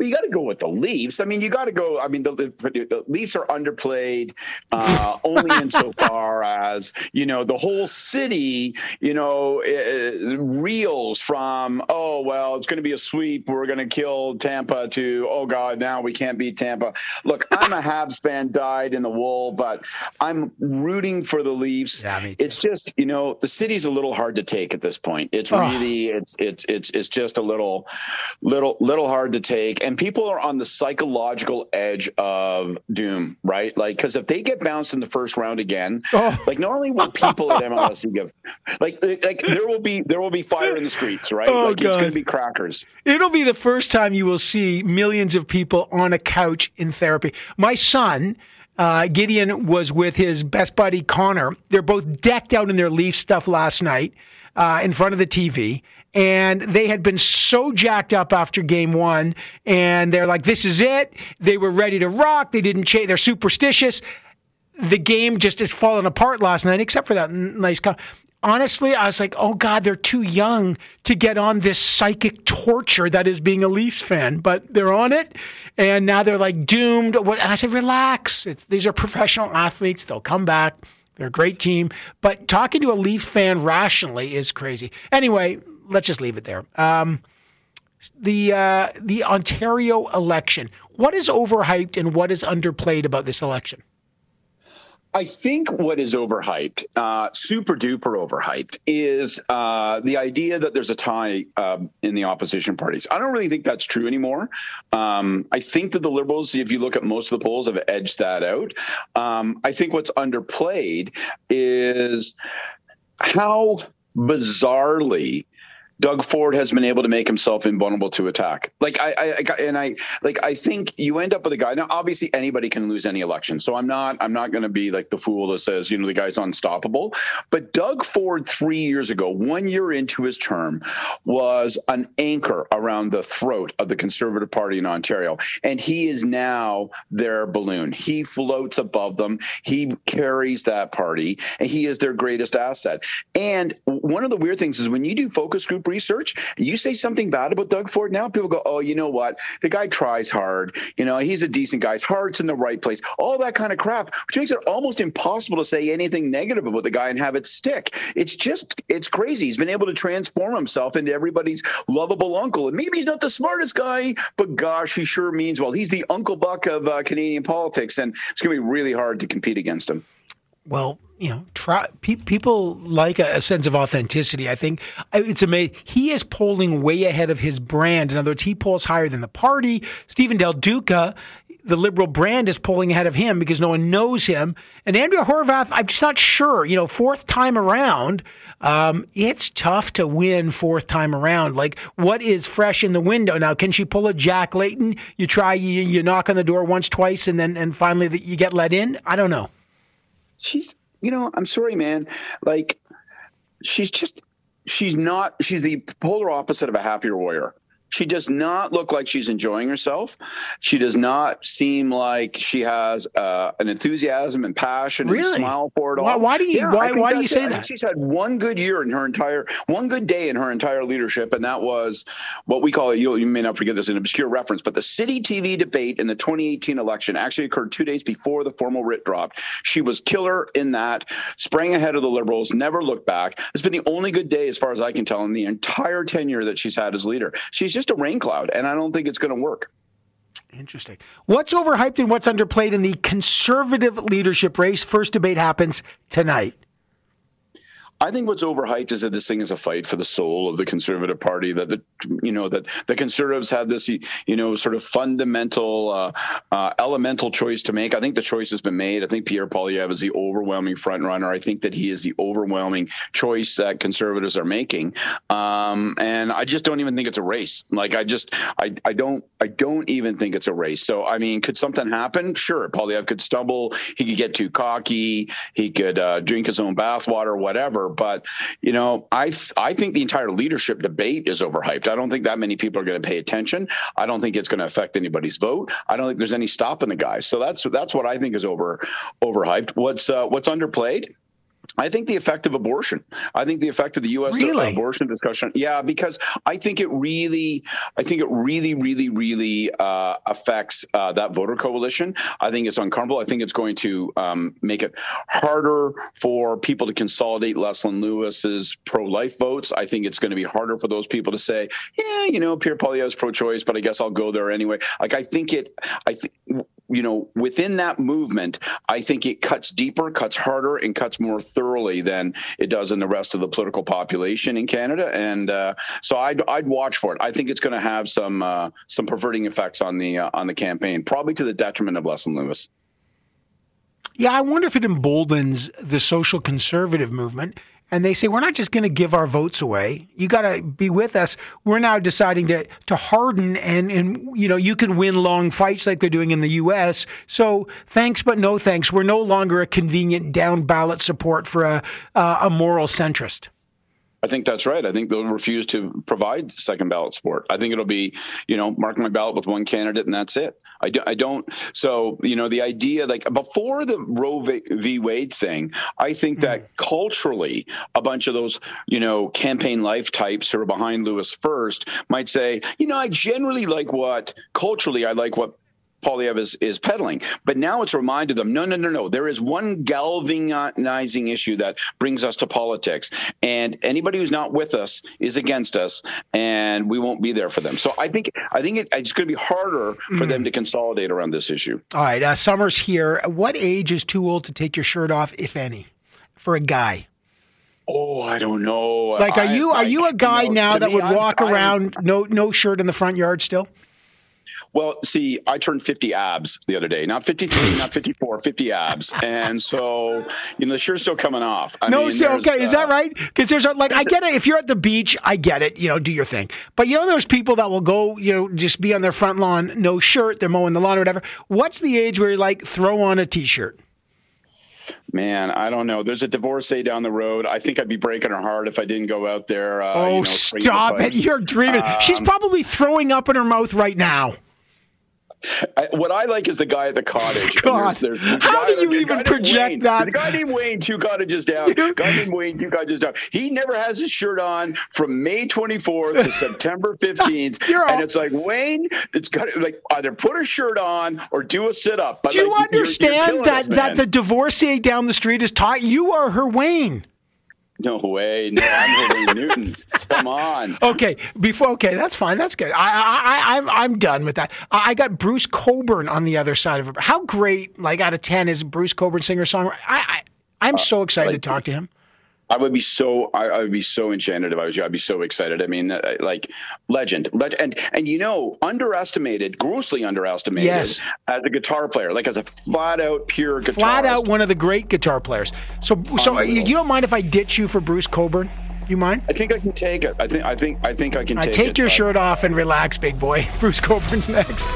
Well, you got to go with the Leafs. I mean, you got to go. I mean, the, the Leafs are underplayed uh, [LAUGHS] only insofar as you know the whole city, you know, uh, reels from oh well, it's going to be a sweep. We're going to kill Tampa to oh god, now we can't beat Tampa. Look, I'm a [LAUGHS] Habs fan, dyed in the wool, but I'm rooting for the Leafs. Yeah. It's just you know the city's a little hard to take at this point. It's oh. really it's it's it's it's just a little little little hard to take. And and people are on the psychological edge of doom, right? Like, because if they get bounced in the first round again, oh. like not only will people at MLS give, like, like there will be there will be fire in the streets, right? Oh, like God. it's going to be crackers. It'll be the first time you will see millions of people on a couch in therapy. My son. Uh, Gideon was with his best buddy Connor. They're both decked out in their Leaf stuff last night uh, in front of the TV and they had been so jacked up after game one, and they're like, "This is it." They were ready to rock. They didn't change. They're superstitious. The game just is falling apart last night, except for that nice. Honestly, I was like, "Oh God, they're too young to get on this psychic torture that is being a Leafs fan." But they're on it, and now they're like doomed. And I said, "Relax. It's, these are professional athletes. They'll come back." They're a great team. But talking to a Leaf fan rationally is crazy. Anyway, let's just leave it there. Um, the uh, the Ontario election. What is overhyped and what is underplayed about this election? I think what is overhyped, uh, super duper overhyped, is uh, the idea that there's a tie um, in the opposition parties. I don't really think that's true anymore. Um, I think that the Liberals, if you look at most of the polls, have edged that out. Um, I think what's underplayed is how bizarrely Doug Ford has been able to make himself invulnerable to attack. Like I, I, and I, like I think you end up with a guy. Now, obviously, anybody can lose any election, so I'm not, I'm not going to be like the fool that says, you know, the guy's unstoppable. But Doug Ford, three years ago, one year into his term, was an anchor around the throat of the Conservative Party in Ontario, and he is now their balloon. He floats above them. He carries that party, and he is their greatest asset. And one of the weird things is when you do focus group research, you say something bad about Doug Ford now, people go, oh, you know what? The guy tries hard. You know, he's a decent guy. His heart's in the right place. All that kind of crap, which makes it almost impossible to say anything negative about the guy and have it stick. It's just, it's crazy. He's been able to transform himself into everybody's lovable uncle. And maybe he's not the smartest guy, but gosh, he sure means well. He's the Uncle Buck of uh, Canadian politics, and it's going to be really hard to compete against him. Well, you know, try, pe- people like a, a, sense of authenticity. I think it's amazing. He is polling way ahead of his brand. In other words, he polls higher than the party. Steven Del Duca, the liberal brand, is polling ahead of him because no one knows him. And Andrea Horwath, I'm just not sure. You know, fourth time around, um, it's tough to win fourth time around. Like, what is fresh in the window now? Can she pull a Jack Layton? You try, you, you knock on the door once, twice, and then and finally the, you get let in. I don't know. She's you know, I'm sorry, man. Like, she's just, she's not, she's the polar opposite of a happier warrior. She does not look like she's enjoying herself. She does not seem like she has uh, an enthusiasm and passion really? and smile for it all. Why, why do you yeah, why, why do you say that? She's had one good year in her entire one good day in her entire leadership, and that was what we call it. You, you may not forget this an obscure reference, but the city TV debate in the 2018 election actually occurred two days before the formal writ dropped. She was killer in that, sprang ahead of the liberals, never looked back. It's been the only good day, as far as I can tell, in the entire tenure that she's had as leader. She's just a rain cloud, and I don't think it's going to work. Interesting. What's overhyped and what's underplayed in the conservative leadership race? First debate happens tonight. I think what's overhyped is that this thing is a fight for the soul of the Conservative Party. That the you know that the Conservatives had this you know sort of fundamental uh, uh, elemental choice to make. I think the choice has been made. I think Pierre Poilievre is the overwhelming front runner. I think that he is the overwhelming choice that Conservatives are making. Um, and I just don't even think it's a race. Like I just I I don't I don't even think it's a race. So I mean, could something happen? Sure, Poilievre could stumble. He could get too cocky. He could uh, drink his own bathwater, whatever. But you know, I th- I think the entire leadership debate is overhyped. I don't think that many people are going to pay attention. I don't think it's going to affect anybody's vote. I don't think there's any stopping the guy. So that's that's what I think is over overhyped. What's uh, what's underplayed? I think the effect of abortion. I think the effect of the U.S. Really? abortion discussion. Yeah, because I think it really, I think it really, really, really uh, affects uh, that voter coalition. I think it's uncomfortable. I think it's going to um, make it harder for people to consolidate Leslyn Lewis's pro-life votes. I think it's going to be harder for those people to say, yeah, you know, Pierre Poilievre is pro-choice, but I guess I'll go there anyway. Like I think it, I think you know, within that movement, I think it cuts deeper, cuts harder, and cuts more thoroughly than it does in the rest of the political population in Canada. And uh, so I'd, I'd watch for it. I think it's going to have some uh, some perverting effects on the uh, on the campaign, probably to the detriment of Leslyn Lewis. Yeah, I wonder if it emboldens the social conservative movement and they say we're not just going to give our votes away. You got to be with us. We're now deciding to to harden and and you know you can win long fights like they're doing in the U.S. So thanks but no thanks. We're no longer a convenient down ballot support for a uh, a moral centrist. I think that's right. I think they'll refuse to provide second ballot support. I think it'll be, you know, mark my ballot with one candidate and that's it. I, do, I don't. So, you know, the idea like before the Roe v. Wade thing, I think that mm. culturally, a bunch of those, you know, campaign life types who are behind Lewis first might say, you know, I generally like what culturally, I like what Poilievre is, is peddling. But now it's reminded them, no, no, no, no. There is one galvanizing issue that brings us to politics, and anybody who's not with us is against us, and we won't be there for them. So I think I think it, it's going to be harder for mm. them to consolidate around this issue. All right, uh, summer's here. What age is too old to take your shirt off, if any, for a guy? Oh, I don't know. Like, are you I, are you a guy you know, now that me, would walk I'm, around no no shirt in the front yard still? Well, see, I turned 50 abs the other day. Not 53, [LAUGHS] not 54, 50 abs. And so, you know, the shirt's still coming off. I no, mean, okay, uh, is that uh, right? Because there's a, like, I get it. If you're at the beach, I get it. You know, do your thing. But you know, those people that will go, you know, just be on their front lawn, no shirt, they're mowing the lawn or whatever. What's the age where you like throw on a t shirt? Man, I don't know. There's a divorcee down the road. I think I'd be breaking her heart if I didn't go out there. Uh, oh, you know, stop it! You're dreaming. Um, She's probably throwing up in her mouth right now. I, what I like is the guy at the cottage. [LAUGHS] God, there's, there's how do you even project Wayne. that? The guy named Wayne, two cottages down. [LAUGHS] guy named Wayne, two cottages down. He never has his shirt on from May 24th to [LAUGHS] September 15th, and all... it's like Wayne, it's got to like either put a shirt on or do a sit up. do you understand you're, you're that us, that the divorcee down the street is taught you are her Wayne? No way. No, I'm Wayne [LAUGHS] Newton. Come on. Okay. Before. Okay, that's fine. That's good. I, I, I, I'm, I'm done with that. I got Bruce Cockburn on the other side of it. How great, like out of ten, is Bruce Cockburn singer songwriter? I, I, I'm uh, so excited like, to talk to him. I would be so I, I, would be so enchanted if I was you. I'd be so excited. I mean, uh, like legend, and and you know, underestimated, grossly underestimated yes. as a guitar player, like as a flat out pure guitar. Flat out one of the great guitar players. So so you, you don't mind if I ditch you for Bruce Cockburn? You mind? I think I can take it. I think I think I think I can. I take, take it, your shirt off and relax, big boy. [LAUGHS] Bruce Cockburn's next.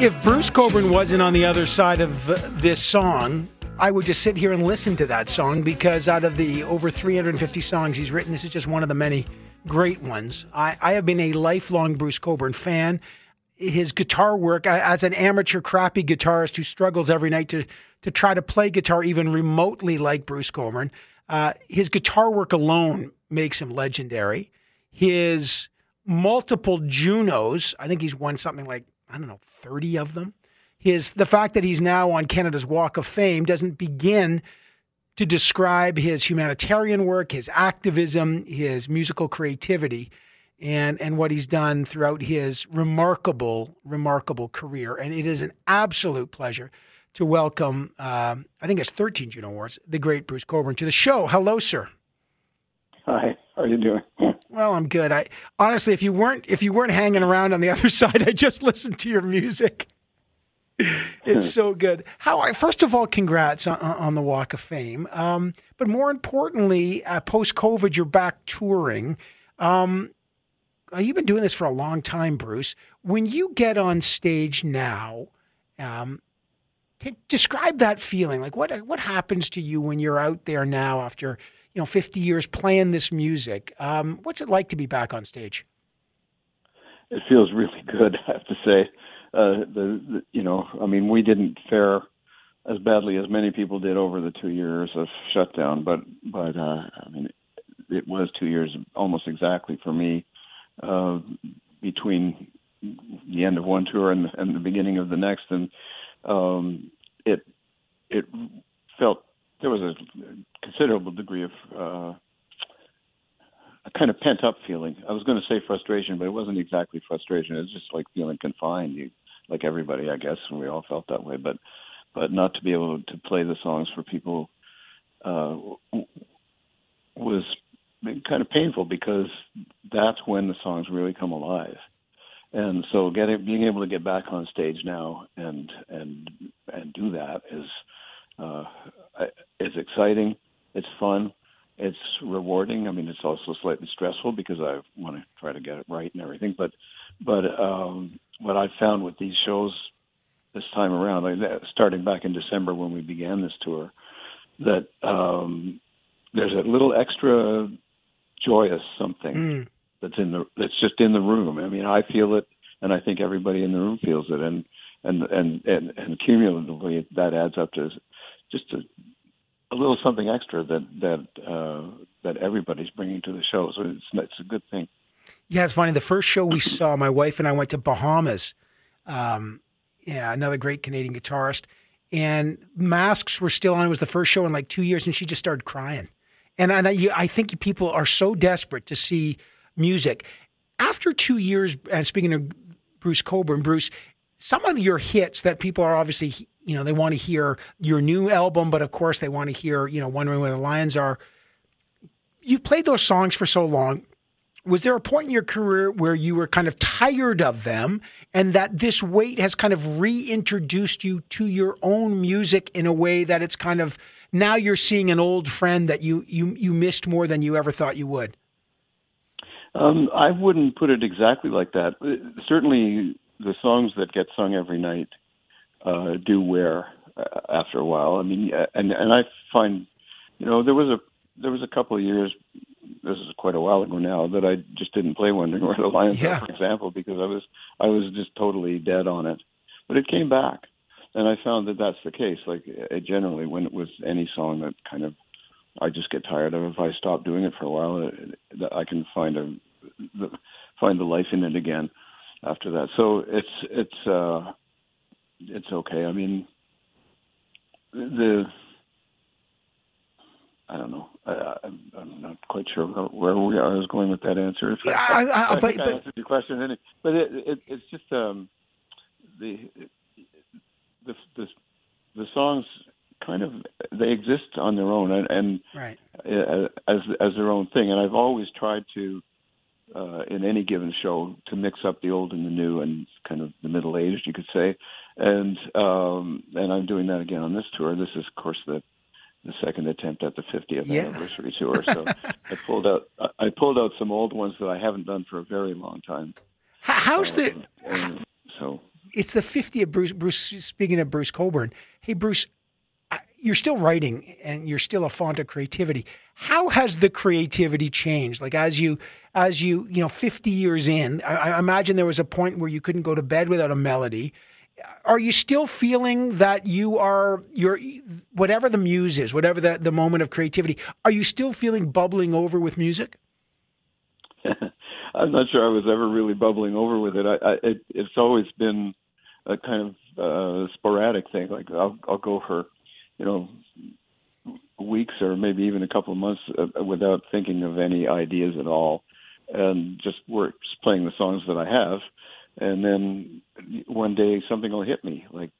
If Bruce Cockburn wasn't on the other side of uh, this song, I would just sit here and listen to that song because out of the over 350 songs he's written, this is just one of the many great ones. I, I have been a lifelong Bruce Cockburn fan. his guitar work as an amateur crappy guitarist who struggles every night to to try to play guitar even remotely like Bruce Cockburn, Uh, his guitar work alone makes him legendary. His multiple Junos, I think he's won something like I don't know, 30 of them. His the fact that he's now on Canada's Walk of Fame doesn't begin to describe his humanitarian work, his activism, his musical creativity, and and what he's done throughout his remarkable, remarkable career. And it is an absolute pleasure to welcome, um, I think it's 13 Juno Awards, the great Bruce Cockburn to the show. Hello, sir. Hi. How are you doing? Well, I'm good. I honestly, if you weren't if you weren't hanging around on the [LAUGHS] other side, I just listened to your music. [LAUGHS] It's so good. How? I First of all, congrats on, on the Walk of Fame. Um, but more importantly, uh, post COVID, you're back touring. Um, uh, you've been doing this for a long time, Bruce. When you get on stage now, um, describe that feeling. Like what what happens to you when you're out there now after you know 50 years playing this music. Um, what's it like to be back on stage? It feels really good, [LAUGHS] I have to say. Uh, the, the you know, I mean, we didn't fare as badly as many people did over the two years of shutdown, but but uh, I mean, it was two years almost exactly for me uh, between the end of one tour and, and the beginning of the next, and um, it it felt there was a considerable degree of uh, a kind of pent up feeling. I was going to say frustration, but it wasn't exactly frustration. It was just like feeling confined. You, like everybody, I guess, and we all felt that way. But but not to be able to play the songs for people uh, was kind of painful because that's when the songs really come alive. And so getting being able to get back on stage now and and and do that is uh, it's exciting, it's fun, it's rewarding. I mean, it's also slightly stressful because I want to try to get it right and everything. But but um, what I found with these shows this time around, like starting back in December when we began this tour, that um, there's a little extra joyous something mm. that's in the that's just in the room. I mean, I feel it, and I think everybody in the room feels it, and and and and, and cumulatively that adds up to just a, a little something extra that that uh, that everybody's bringing to the show. So it's it's a good thing. Yeah, it's funny. The first show we saw, my wife and I went to Bahamas. Um, yeah, another great Canadian guitarist. And masks were still on. It was the first show in like two years, and she just started crying. And, I, I think people are so desperate to see music. After two years, and speaking of Bruce Cockburn, Bruce, some of your hits that people are obviously you know, they want to hear your new album, but of course they want to hear, you know, Wondering Where the Lions Are. You've played those songs for so long. Was there a point in your career where you were kind of tired of them and that this wait has kind of reintroduced you to your own music in a way that it's kind of now you're seeing an old friend that you you you missed more than you ever thought you would? Um, I wouldn't put it exactly like that. Certainly, the songs that get sung every night uh, do wear uh, after a while. I mean, and and I find, you know, there was a there was a couple of years. This is quite a while ago now that I just didn't play Wondering Where the Lions yeah. Are, for example, because I was I was just totally dead on it. But it came back, and I found that that's the case. Like uh, generally, when it was any song that kind of I just get tired of, if I stop doing it for a while, it, I can find a find the life in it again after that. So it's it's uh it's okay. I mean, the I don't know. I, am not quite sure where we are. I was going with that answer. Yeah, I, I, I but, think I answered your question, but it, it, it's just um, the, the the the songs kind of they exist on their own and, and right. as as their own thing. And I've always tried to uh, in any given show to mix up the old and the new and kind of the middle aged, you could say. And um, and I'm doing that again on this tour. This is, of course, the the second attempt at the 50th yeah. anniversary tour. So I pulled out I pulled out some old ones that I haven't done for a very long time. How's the so? It's the 50th Bruce. Bruce speaking of Bruce Cockburn, Hey Bruce, you're still writing and you're still a font of creativity. How has the creativity changed? Like as you as you you know 50 years in, I, I imagine there was a point where you couldn't go to bed without a melody. Are you still feeling that you are your whatever the muse is, whatever the, the moment of creativity? Are you still feeling bubbling over with music? [LAUGHS] I'm not sure I was ever really bubbling over with it. I, I it, it's always been a kind of uh, sporadic thing. Like I'll I'll go for, you know, weeks or maybe even a couple of months uh, without thinking of any ideas at all, and just work just playing the songs that I have, and then one day something will hit me like,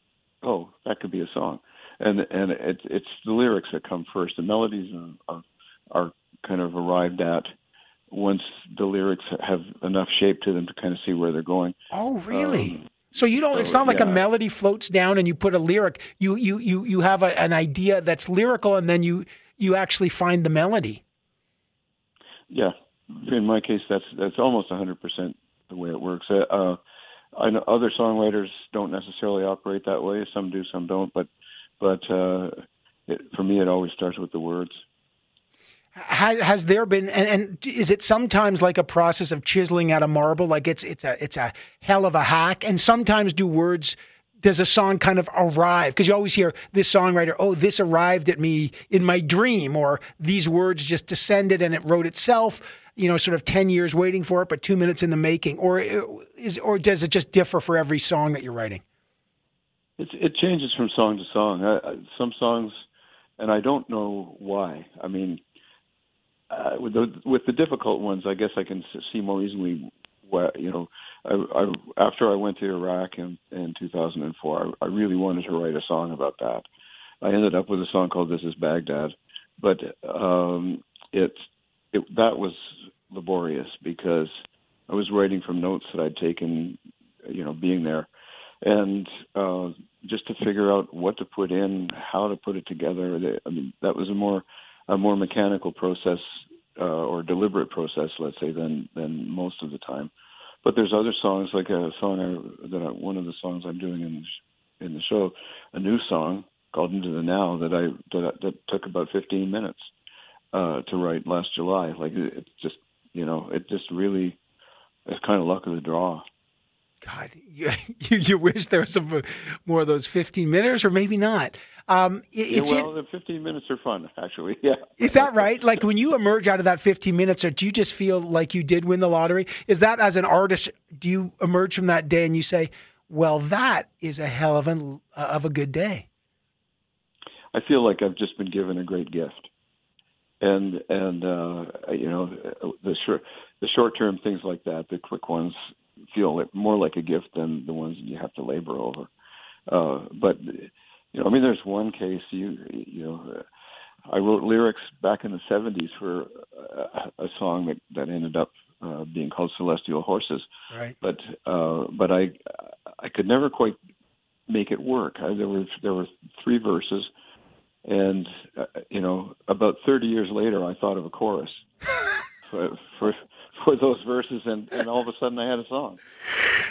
oh, that could be a song, and and it's it's the lyrics that come first. The melodies are, are kind of arrived at once the lyrics have enough shape to them to kind of see where they're going. Oh, really? Um, so you don't. So, it's not like yeah. a melody floats down and you put a lyric. You you you you have a, an idea that's lyrical, and then you you actually find the melody. Yeah, in my case, that's that's almost 100 percent the way it works. Uh, uh, I know other songwriters don't necessarily operate that way. Some do, some don't. But but uh, it, for me, it always starts with the words. Has, has there been and, and is it sometimes like a process of chiseling out a marble? Like it's it's a it's a hell of a hack. And sometimes do words does a song kind of arrive? Because you always hear this songwriter oh this arrived at me in my dream or these words just descended and it wrote itself you know sort of 10 years waiting for it but 2 minutes in the making. Or uh, is or does it just differ for every song that you're writing? It it changes from song to song. I, some songs and I don't know why. I mean uh, with the with the difficult ones, I guess I can see more easily. What you know, I, I, after I went to Iraq in in 2004, I, I really wanted to write a song about that. I ended up with a song called "This Is Baghdad," but um, it it that was laborious because I was writing from notes that I'd taken, you know, being there, and uh, just to figure out what to put in, how to put it together. I mean, that was a more a more mechanical process uh, or deliberate process, let's say, than than most of the time. But there's other songs, like a song I, that I, one of the songs I'm doing in in the show, a new song called "Into the Now" that I that, that took about 15 minutes uh, to write last July. Like it, it just you know it just really it's kind of luck of the draw. God, you, [LAUGHS] you, you wish there was some more of those 15 minutes, or maybe not. Um, yeah, well, the 15 minutes are fun, actually. [LAUGHS] Yeah. Is that right? Like when you emerge out of that 15 minutes, or do you just feel like you did win the lottery? Is that as an artist, do you emerge from that day and you say, well, that is a hell of, an, uh, of a good day? I feel like I've just been given a great gift. And, and, uh, you know, the short, the short term things like that, the quick ones feel like, more like a gift than the ones you have to labor over. Uh, but, you know, I mean, there's one case you you know, I wrote lyrics back in the '70s for a, a song that that ended up uh, being called Celestial Horses. Right. But uh, but I I could never quite make it work. I, there were there were three verses, and uh, you know, about 30 years later, I thought of a chorus [LAUGHS] for for for those verses, and and all of a sudden I had a song.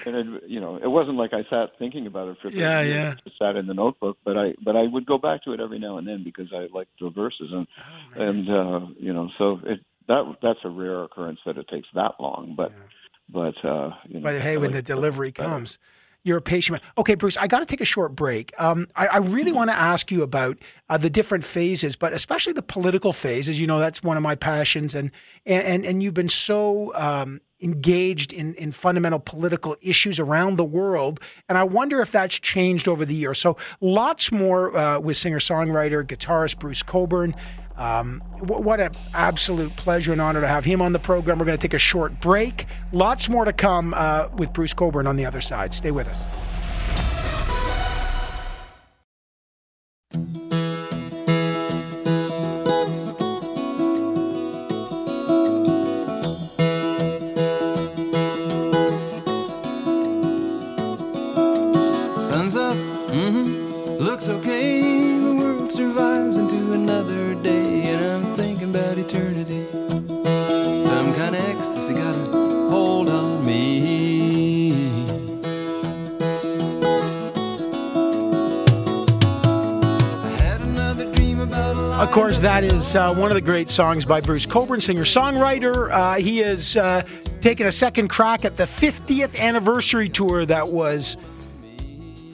And it, you know, it wasn't like I sat thinking about it for yeah, years. yeah. Just sat in the notebook, but I but I would go back to it every now and then because I liked the verses, and oh, and uh, you know, so it that that's a rare occurrence that it takes that long, but. Yeah. But uh, you know, but hey, when the delivery comes, you're a patient. Okay, Bruce, I got to take a short break. Um, I, I, really want to ask you about uh, the different phases, but especially the political phase. As you know, that's one of my passions, and and and you've been so um, engaged in in fundamental political issues around the world, and I wonder if that's changed over the years. So, lots more uh, with singer songwriter guitarist Bruce Cockburn. Um, what an absolute pleasure and honor to have him on the program. We're going to take a short break. Lots more to come uh, with Bruce Cockburn on the other side. Stay with us. Course, that is uh, one of the great songs by Bruce Cockburn, singer songwriter. Uh, he is uh, taking a second crack at the 50th anniversary tour that was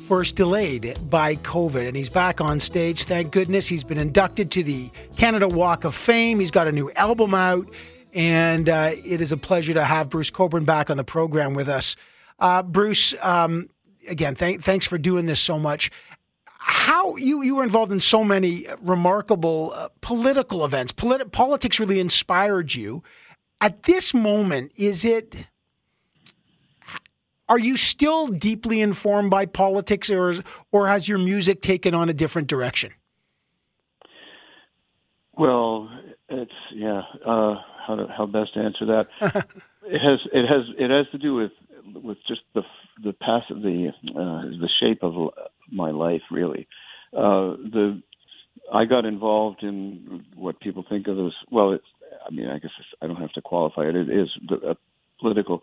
first delayed by COVID. And he's back on stage, thank goodness. He's been inducted to the Canada Walk of Fame. He's got a new album out. And uh, it is a pleasure to have Bruce Cockburn back on the program with us. Uh, Bruce, um, again, th- thanks for doing this so much how you you were involved in so many remarkable uh, political events. Polit- politics really inspired you. At this moment, is it? Are you still deeply informed by politics, or or has your music taken on a different direction? Well, it's yeah. Uh, how to, how best to answer that? [LAUGHS] it has it has it has to do with with just the the pass the uh, the shape of my life really. Uh, the I got involved in what people think of as well. It's I mean I guess I don't have to qualify it. It is the, uh, political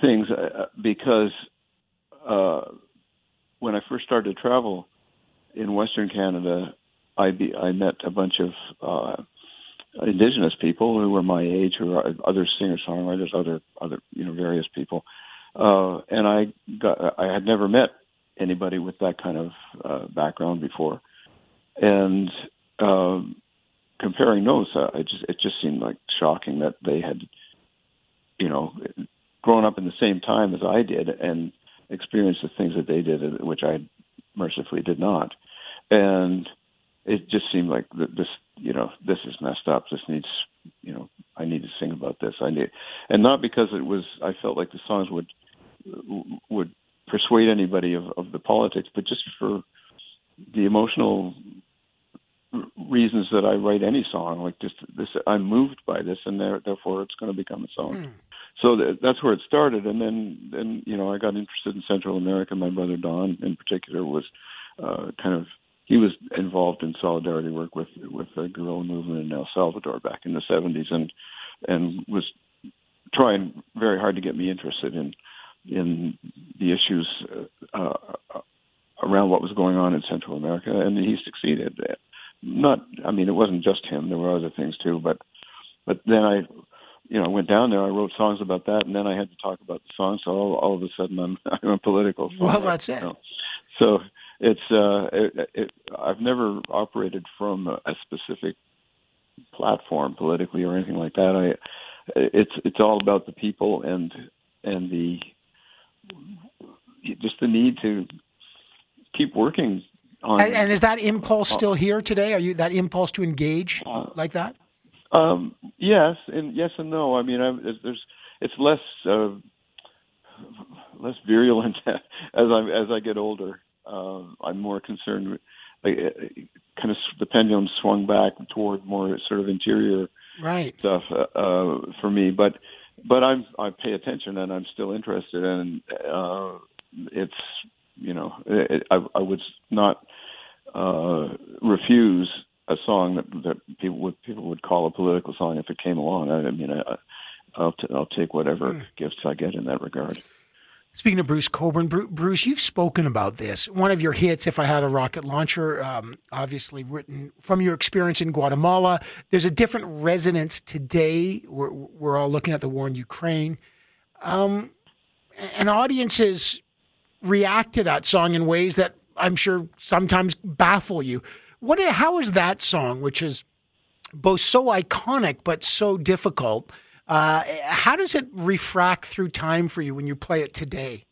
things uh, because uh, when I first started to travel in Western Canada, I be, I met a bunch of uh, indigenous people who were my age, who are other singer songwriters, other other you know various people, uh, and I got I had never met anybody with that kind of uh, background before, and um, comparing notes, uh, I just it just seemed like shocking that they had, you know, grown up in the same time as I did and experienced the things that they did, which I mercifully did not, and it just seemed like this, you know, this is messed up. This needs, you know, I need to sing about this. I need, and not because it was. I felt like the songs would would persuade anybody of, of the politics, but just for the emotional reasons that I write any song. Like just this, I'm moved by this, and there, therefore it's going to become a song. Hmm. So th- that's where it started, and then then you know I got interested in Central America. My brother Don, in particular, was uh, kind of he was involved in solidarity work with with the guerrilla movement in El Salvador back in the 70s, and and was trying very hard to get me interested in in the issues uh, uh, around what was going on in Central America, and he succeeded. Not, I mean, it wasn't just him. There were other things too, but but then I, you know, went down there. I wrote songs about that, and then I had to talk about the songs. So all, all of a sudden, I'm [LAUGHS] I'm a political. Well, that's it. You know? So it's uh, it, it, I've never operated from a, a specific platform politically or anything like that. I it's it's all about the people and and the just the need to keep working on. And, and is that impulse still here today? Are you that impulse to engage uh, like that? Um, yes, and yes and no. I mean, I, there's it's less uh, less virulent [LAUGHS] as I as I get older. Uh, I'm more concerned with like, kind of the pendulum swung back toward more sort of interior right stuff uh, uh, for me, but but I'm I pay attention and I'm still interested and uh, it's you know it, I, I would not uh, refuse a song that that people would people would call a political song if it came along. I, I mean I, I'll t- I'll take whatever mm. gifts I get in that regard. Speaking of Bruce Cockburn, Bruce, you've spoken about this. One of your hits, If I Had a Rocket Launcher, um, obviously written from your experience in Guatemala. There's a different resonance today. We're, we're all looking at the war in Ukraine. Um, and audiences react to that song in ways that I'm sure sometimes baffle you. What? How is that song, which is both so iconic but so difficult, uh, how does it refract through time for you when you play it today?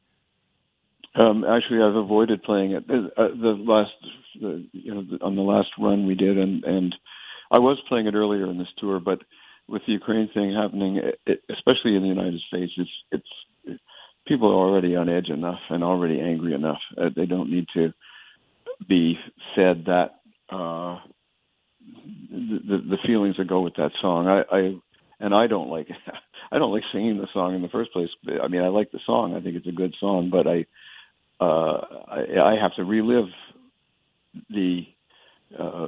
Um, actually, I've avoided playing it. Uh, uh the last, the, you know, on the last run we did, and and I was playing it earlier in this tour, but with the Ukraine thing happening, it, especially in the United States, it's it's people are already on edge enough and already angry enough. Uh, they don't need to be fed that uh, the, the feelings that go with that song. I, I and I don't like [LAUGHS] I don't like singing the song in the first place. I mean, I like the song. I think it's a good song, but I uh, I, I have to relive the uh,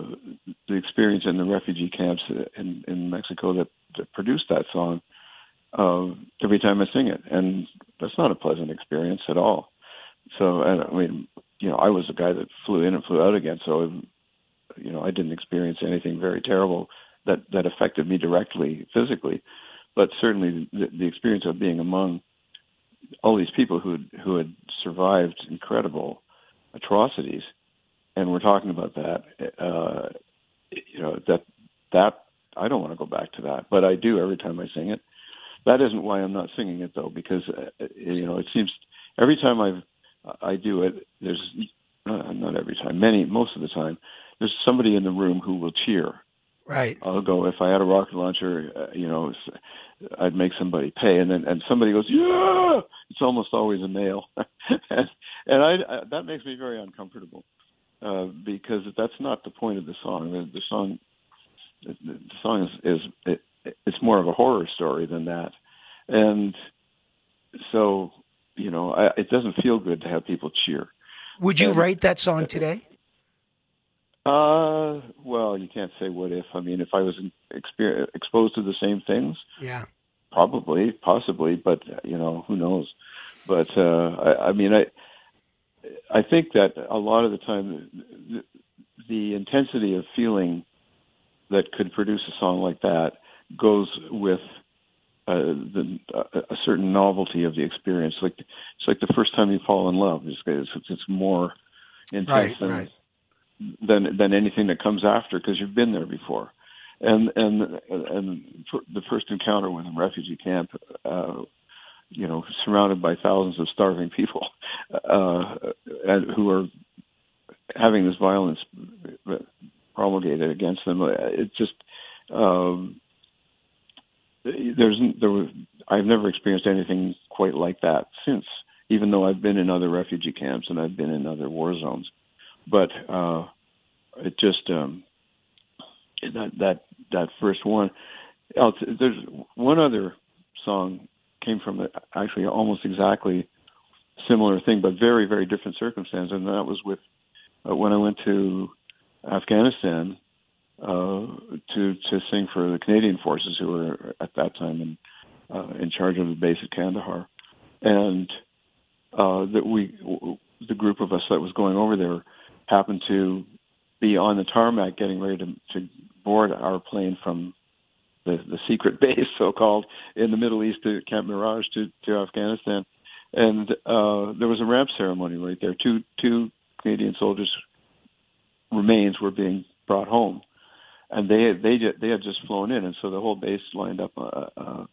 the experience in the refugee camps in, in Mexico that, that produced that song uh, every time I sing it, and that's not a pleasant experience at all. So, and I mean, you know, I was a guy that flew in and flew out again, so you know, I didn't experience anything very terrible that that affected me directly physically, but certainly the, the experience of being among all these people who who had survived incredible atrocities, and we're talking about that. Uh, you know that that I don't want to go back to that, but I do every time I sing it. That isn't why I'm not singing it though, because uh, you know it seems every time I've I do it, there's uh, not every time, many most of the time, there's somebody in the room who will cheer. Right. I'll go if I had a rocket launcher, uh, you know, I'd make somebody pay, and then and somebody goes, yeah. It's almost always a male, [LAUGHS] and, and I, I that makes me very uncomfortable uh, because that's not the point of the song. The, the song, the, the song is is it, it's more of a horror story than that, and so you know, I, it doesn't feel good to have people cheer. Would you and, write that song today? Uh, well, you can't say what if. I mean, if I was exper- exposed to the same things, yeah, probably, possibly, but you know, who knows? But uh, I, I mean, I, I think that a lot of the time, the, the intensity of feeling that could produce a song like that goes with uh, the, uh, a certain novelty of the experience. Like it's like the first time you fall in love. It's it's, it's more intense right, than, right. Than than anything that comes after because you've been there before. And and and the first encounter with a refugee camp, uh, you know, surrounded by thousands of starving people, [LAUGHS] uh, and who are having this violence promulgated against them. It just um, there's there was I've never experienced anything quite like that since, even though I've been in other refugee camps and I've been in other war zones, but uh, it just um, that that that first one. There's one other song came from actually almost exactly similar thing, but very very different circumstance, and that was with uh, when I went to Afghanistan uh, to to sing for the Canadian forces who were at that time in uh, in charge of the base at Kandahar, and uh, that we the group of us that was going over there happened to be on the tarmac getting ready to, to board our plane from the, the secret [LAUGHS] base, so called, in the Middle East to Camp Mirage to, to Afghanistan. And uh, there was a ramp ceremony right there. Two two Canadian soldiers' remains were being brought home and they they they had just flown in, and so the whole base lined up, uh, uh,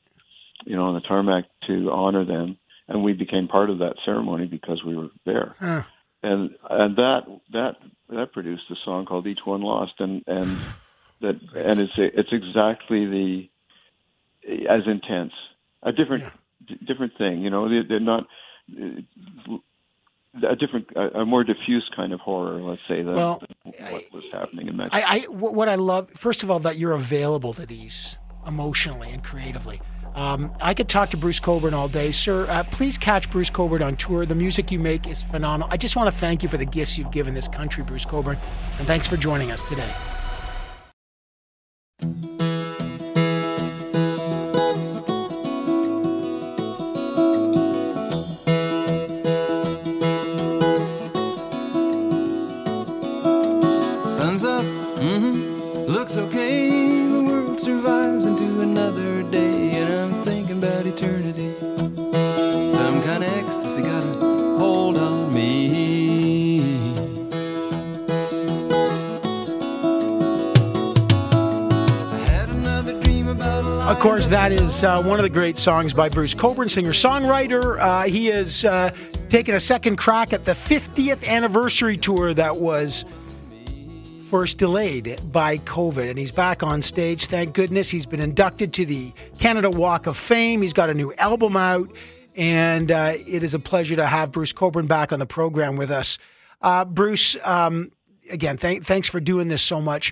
you know, on the tarmac to honor them, and we became part of that ceremony because we were there, huh. And and that that that produced a song called Each One Lost, and and that and it's it's exactly the as intense, a different yeah. different thing, you know, they, they're not uh, a different, a, a, more diffuse kind of horror, let's say, than, well, than what was happening in Mexico. I, I, what I love, first of all, that you're available to these emotionally and creatively. Um, I could talk to Bruce Cockburn all day, sir. Uh, please catch Bruce Cockburn on tour. The music you make is phenomenal. I just want to thank you for the gifts you've given this country, Bruce Cockburn, and thanks for joining us today. That is uh, one of the great songs by Bruce Cockburn, singer songwriter. Uh, he has uh, taken a second crack at the 50th anniversary tour that was first delayed by COVID, and he's back on stage. Thank goodness. He's been inducted to the Canada Walk of Fame. He's got a new album out, and uh, it is a pleasure to have Bruce Cockburn back on the program with us. Uh, Bruce, um, again, th- thanks for doing this so much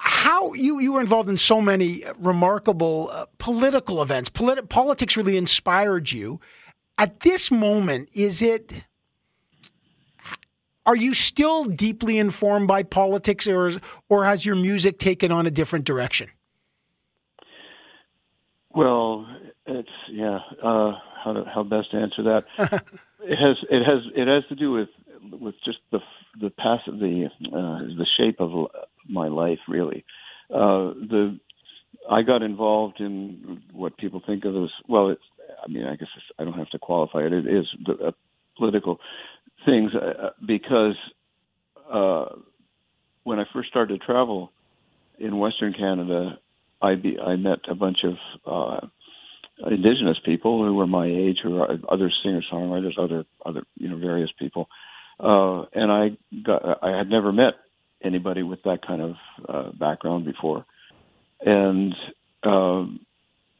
how you you were involved in so many remarkable uh, political events. Polit- politics really inspired you. At this moment, is it? Are you still deeply informed by politics, or or has your music taken on a different direction? Well, it's yeah. Uh, how to, how best to answer that? [LAUGHS] it has it has it has to do with with just the the pass the uh, the shape of my life really. Uh, the I got involved in what people think of as well. It's I mean I guess I don't have to qualify it. It is the, uh, political things uh, because uh, when I first started to travel in Western Canada, I be, I met a bunch of uh, indigenous people who were my age, who are other singer songwriters, other other you know various people, uh, and I got I had never met anybody with that kind of uh, background before, and um,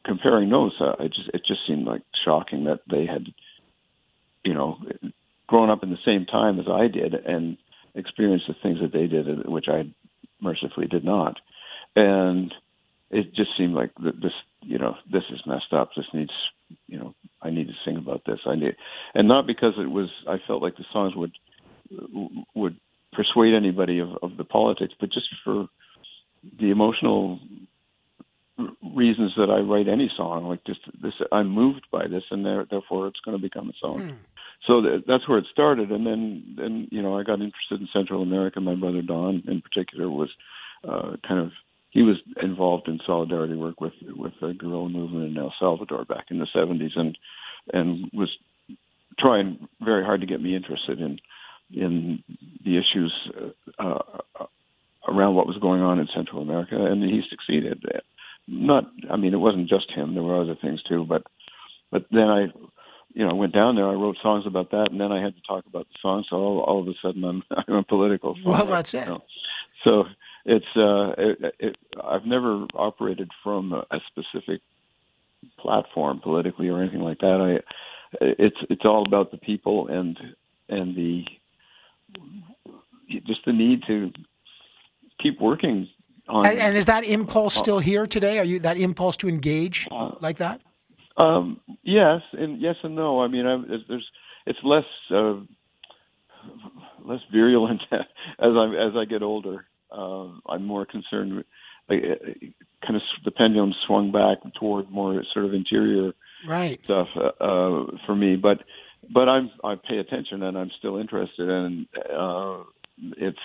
comparing notes, uh, I just it just seemed like shocking that they had, you know, grown up in the same time as I did and experienced the things that they did, which I mercifully did not, and it just seemed like this, you know, this is messed up. This needs, you know, I need to sing about this. I need, and not because it was. I felt like the songs would would persuade anybody of, of the politics, but just for the emotional reasons that I write any song. Like just this, I'm moved by this, and there, therefore it's going to become a song. Hmm. So th- that's where it started, and then then you know I got interested in Central America. My brother Don, in particular, was uh, kind of he was involved in solidarity work with with the guerrilla movement in El Salvador back in the 70s, and and was trying very hard to get me interested in in the issues uh, around what was going on in Central America, and he succeeded. Not, I mean, it wasn't just him. There were other things too, but but then I, you know, went down there. I wrote songs about that, and then I had to talk about the songs. So all, all of a sudden, I'm [LAUGHS] I'm a political. Well, that's it. You know? So it's uh, it, it, I've never operated from a, a specific platform politically or anything like that. I it's it's all about the people and and the just the need to keep working on. And, and is that impulse still here today? Are you that impulse to engage uh, like that? Um, yes, and yes and no. I mean, I, there's it's less uh, less virulent [LAUGHS] as I as I get older. Uh, I'm more concerned with like, kind of the pendulum swung back toward more sort of interior right stuff uh, uh, for me. But but I'm I pay attention and I'm still interested and uh, it's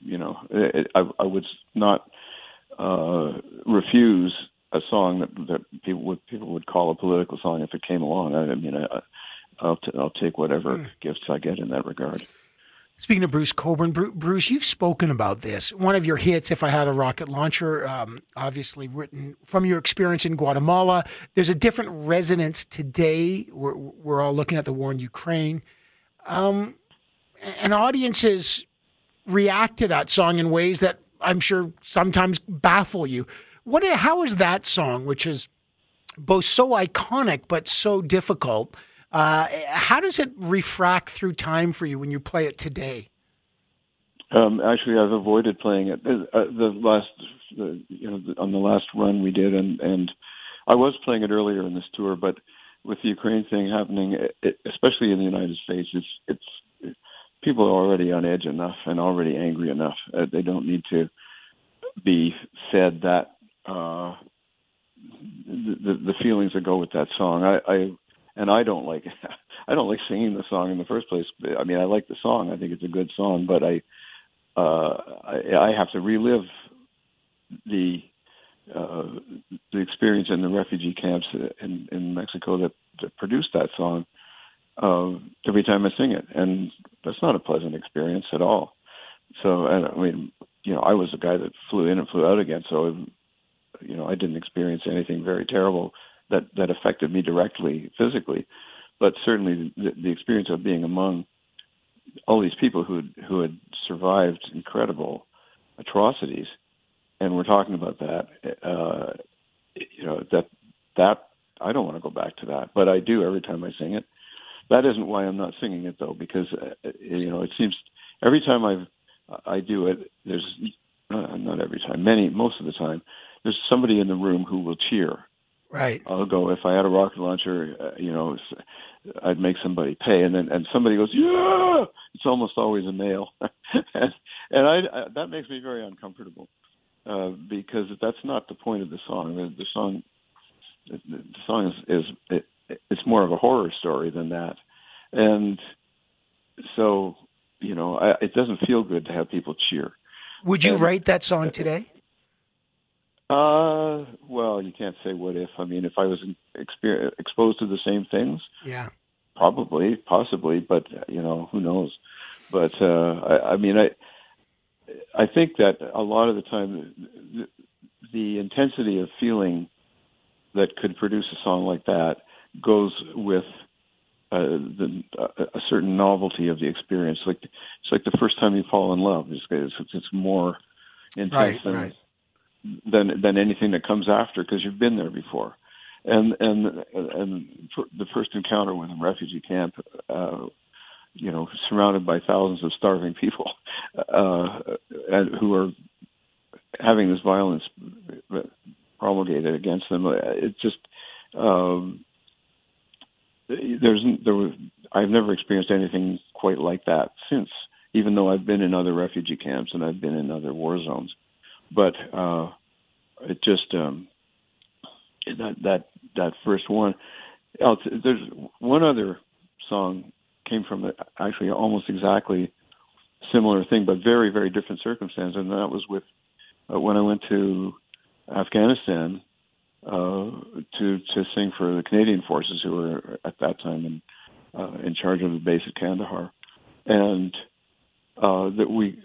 you know it, I I would not uh, refuse a song that that people would people would call a political song if it came along. I, I mean I, I'll t- I'll take whatever mm. gifts I get in that regard. Speaking of Bruce Cockburn, Bruce, you've spoken about this. One of your hits, If I Had a Rocket Launcher, um, obviously written from your experience in Guatemala. There's a different resonance today. We're, we're all looking at the war in Ukraine. Um, and audiences react to that song in ways that I'm sure sometimes baffle you. What? How is that song, which is both so iconic but so difficult, uh, how does it refract through time for you when you play it today? Um, actually, I've avoided playing it. Uh, the last, uh, you know, on the last run we did, and and I was playing it earlier in this tour, but with the Ukraine thing happening, it, especially in the United States, it's it's people are already on edge enough and already angry enough. Uh, they don't need to be fed that uh, the, the feelings that go with that song. I, I and I don't like [LAUGHS] I don't like singing the song in the first place. I mean, I like the song. I think it's a good song, but I uh, I, I have to relive the uh, the experience in the refugee camps in, in Mexico that, that produced that song uh, every time I sing it, and that's not a pleasant experience at all. So, and I mean, you know, I was a guy that flew in and flew out again, so you know, I didn't experience anything very terrible that that affected me directly physically, but certainly the, the experience of being among all these people who who had survived incredible atrocities, and we're talking about that. Uh, you know that that I don't want to go back to that, but I do every time I sing it. That isn't why I'm not singing it though, because uh, you know it seems every time I've I do it, there's uh, not every time, many most of the time, there's somebody in the room who will cheer Right. I'll go if I had a rocket launcher, uh, you know, I'd make somebody pay, and then and somebody goes, yeah. It's almost always a male, [LAUGHS] and, and I, I that makes me very uncomfortable uh, because that's not the point of the song. The, the song, the, the song is is it, it's more of a horror story than that, and so you know I, it doesn't feel good to have people cheer. Would you And- write that song today? Uh, well, you can't say what if. I mean, if I was exper- exposed to the same things, Yeah. probably, possibly, but you know, who knows? But uh, I, I mean, I, I think that a lot of the time, the, the intensity of feeling that could produce a song like that goes with uh, the, a, a certain novelty of the experience. Like it's like the first time you fall in love. It's it's, it's more intense Right, than right. Than than anything that comes after because you've been there before. And and and the first encounter with a refugee camp, uh, you know, surrounded by thousands of starving people, [LAUGHS] uh, and who are having this violence promulgated against them. uh, It's just um, there's there was I've never experienced anything quite like that since. Even though I've been in other refugee camps and I've been in other war zones, but uh, it just um, that that that first one. It's- there's one other song came from actually almost exactly similar thing, but very very different circumstance, and that was with uh, when I went to Afghanistan uh, to to sing for the Canadian forces who were at that time in uh, in charge of the base at Kandahar, and uh, that we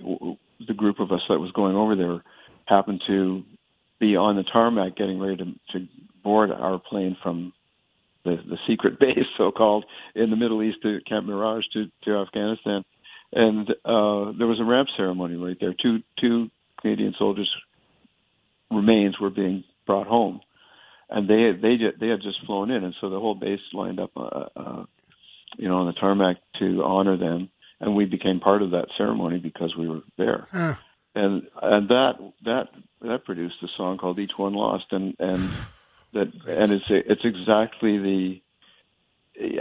the group of us that was going over there happened to be on the tarmac getting ready to, to board our plane from the, the secret [LAUGHS] base, so called, in the Middle East to Camp Mirage to, to Afghanistan. And uh, there was a ramp ceremony right there. Two two Canadian soldiers' remains were being brought home, and they they ju- they had just flown in, and so the whole base lined up, uh, uh, you know, on the tarmac to honor them, and we became part of that ceremony because we were there Huh. And and that that that produced a song called Each One Lost, and and that and it's it's exactly the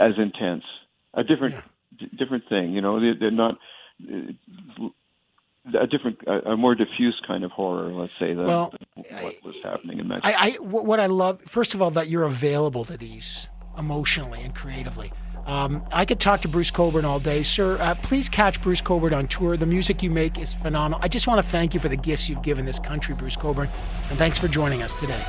as intense, a different d- different thing. You know, they, they're not a different, a, a more diffuse kind of horror, let's say, than, Well, than what was happening in Mexico. I, I what I love, first of all, that you're available to these emotionally and creatively. Um, I could talk to Bruce Cockburn all day, sir. Uh, please catch Bruce Cockburn on tour. The music you make is phenomenal. I just want to thank you for the gifts you've given this country, Bruce Cockburn, and thanks for joining us today.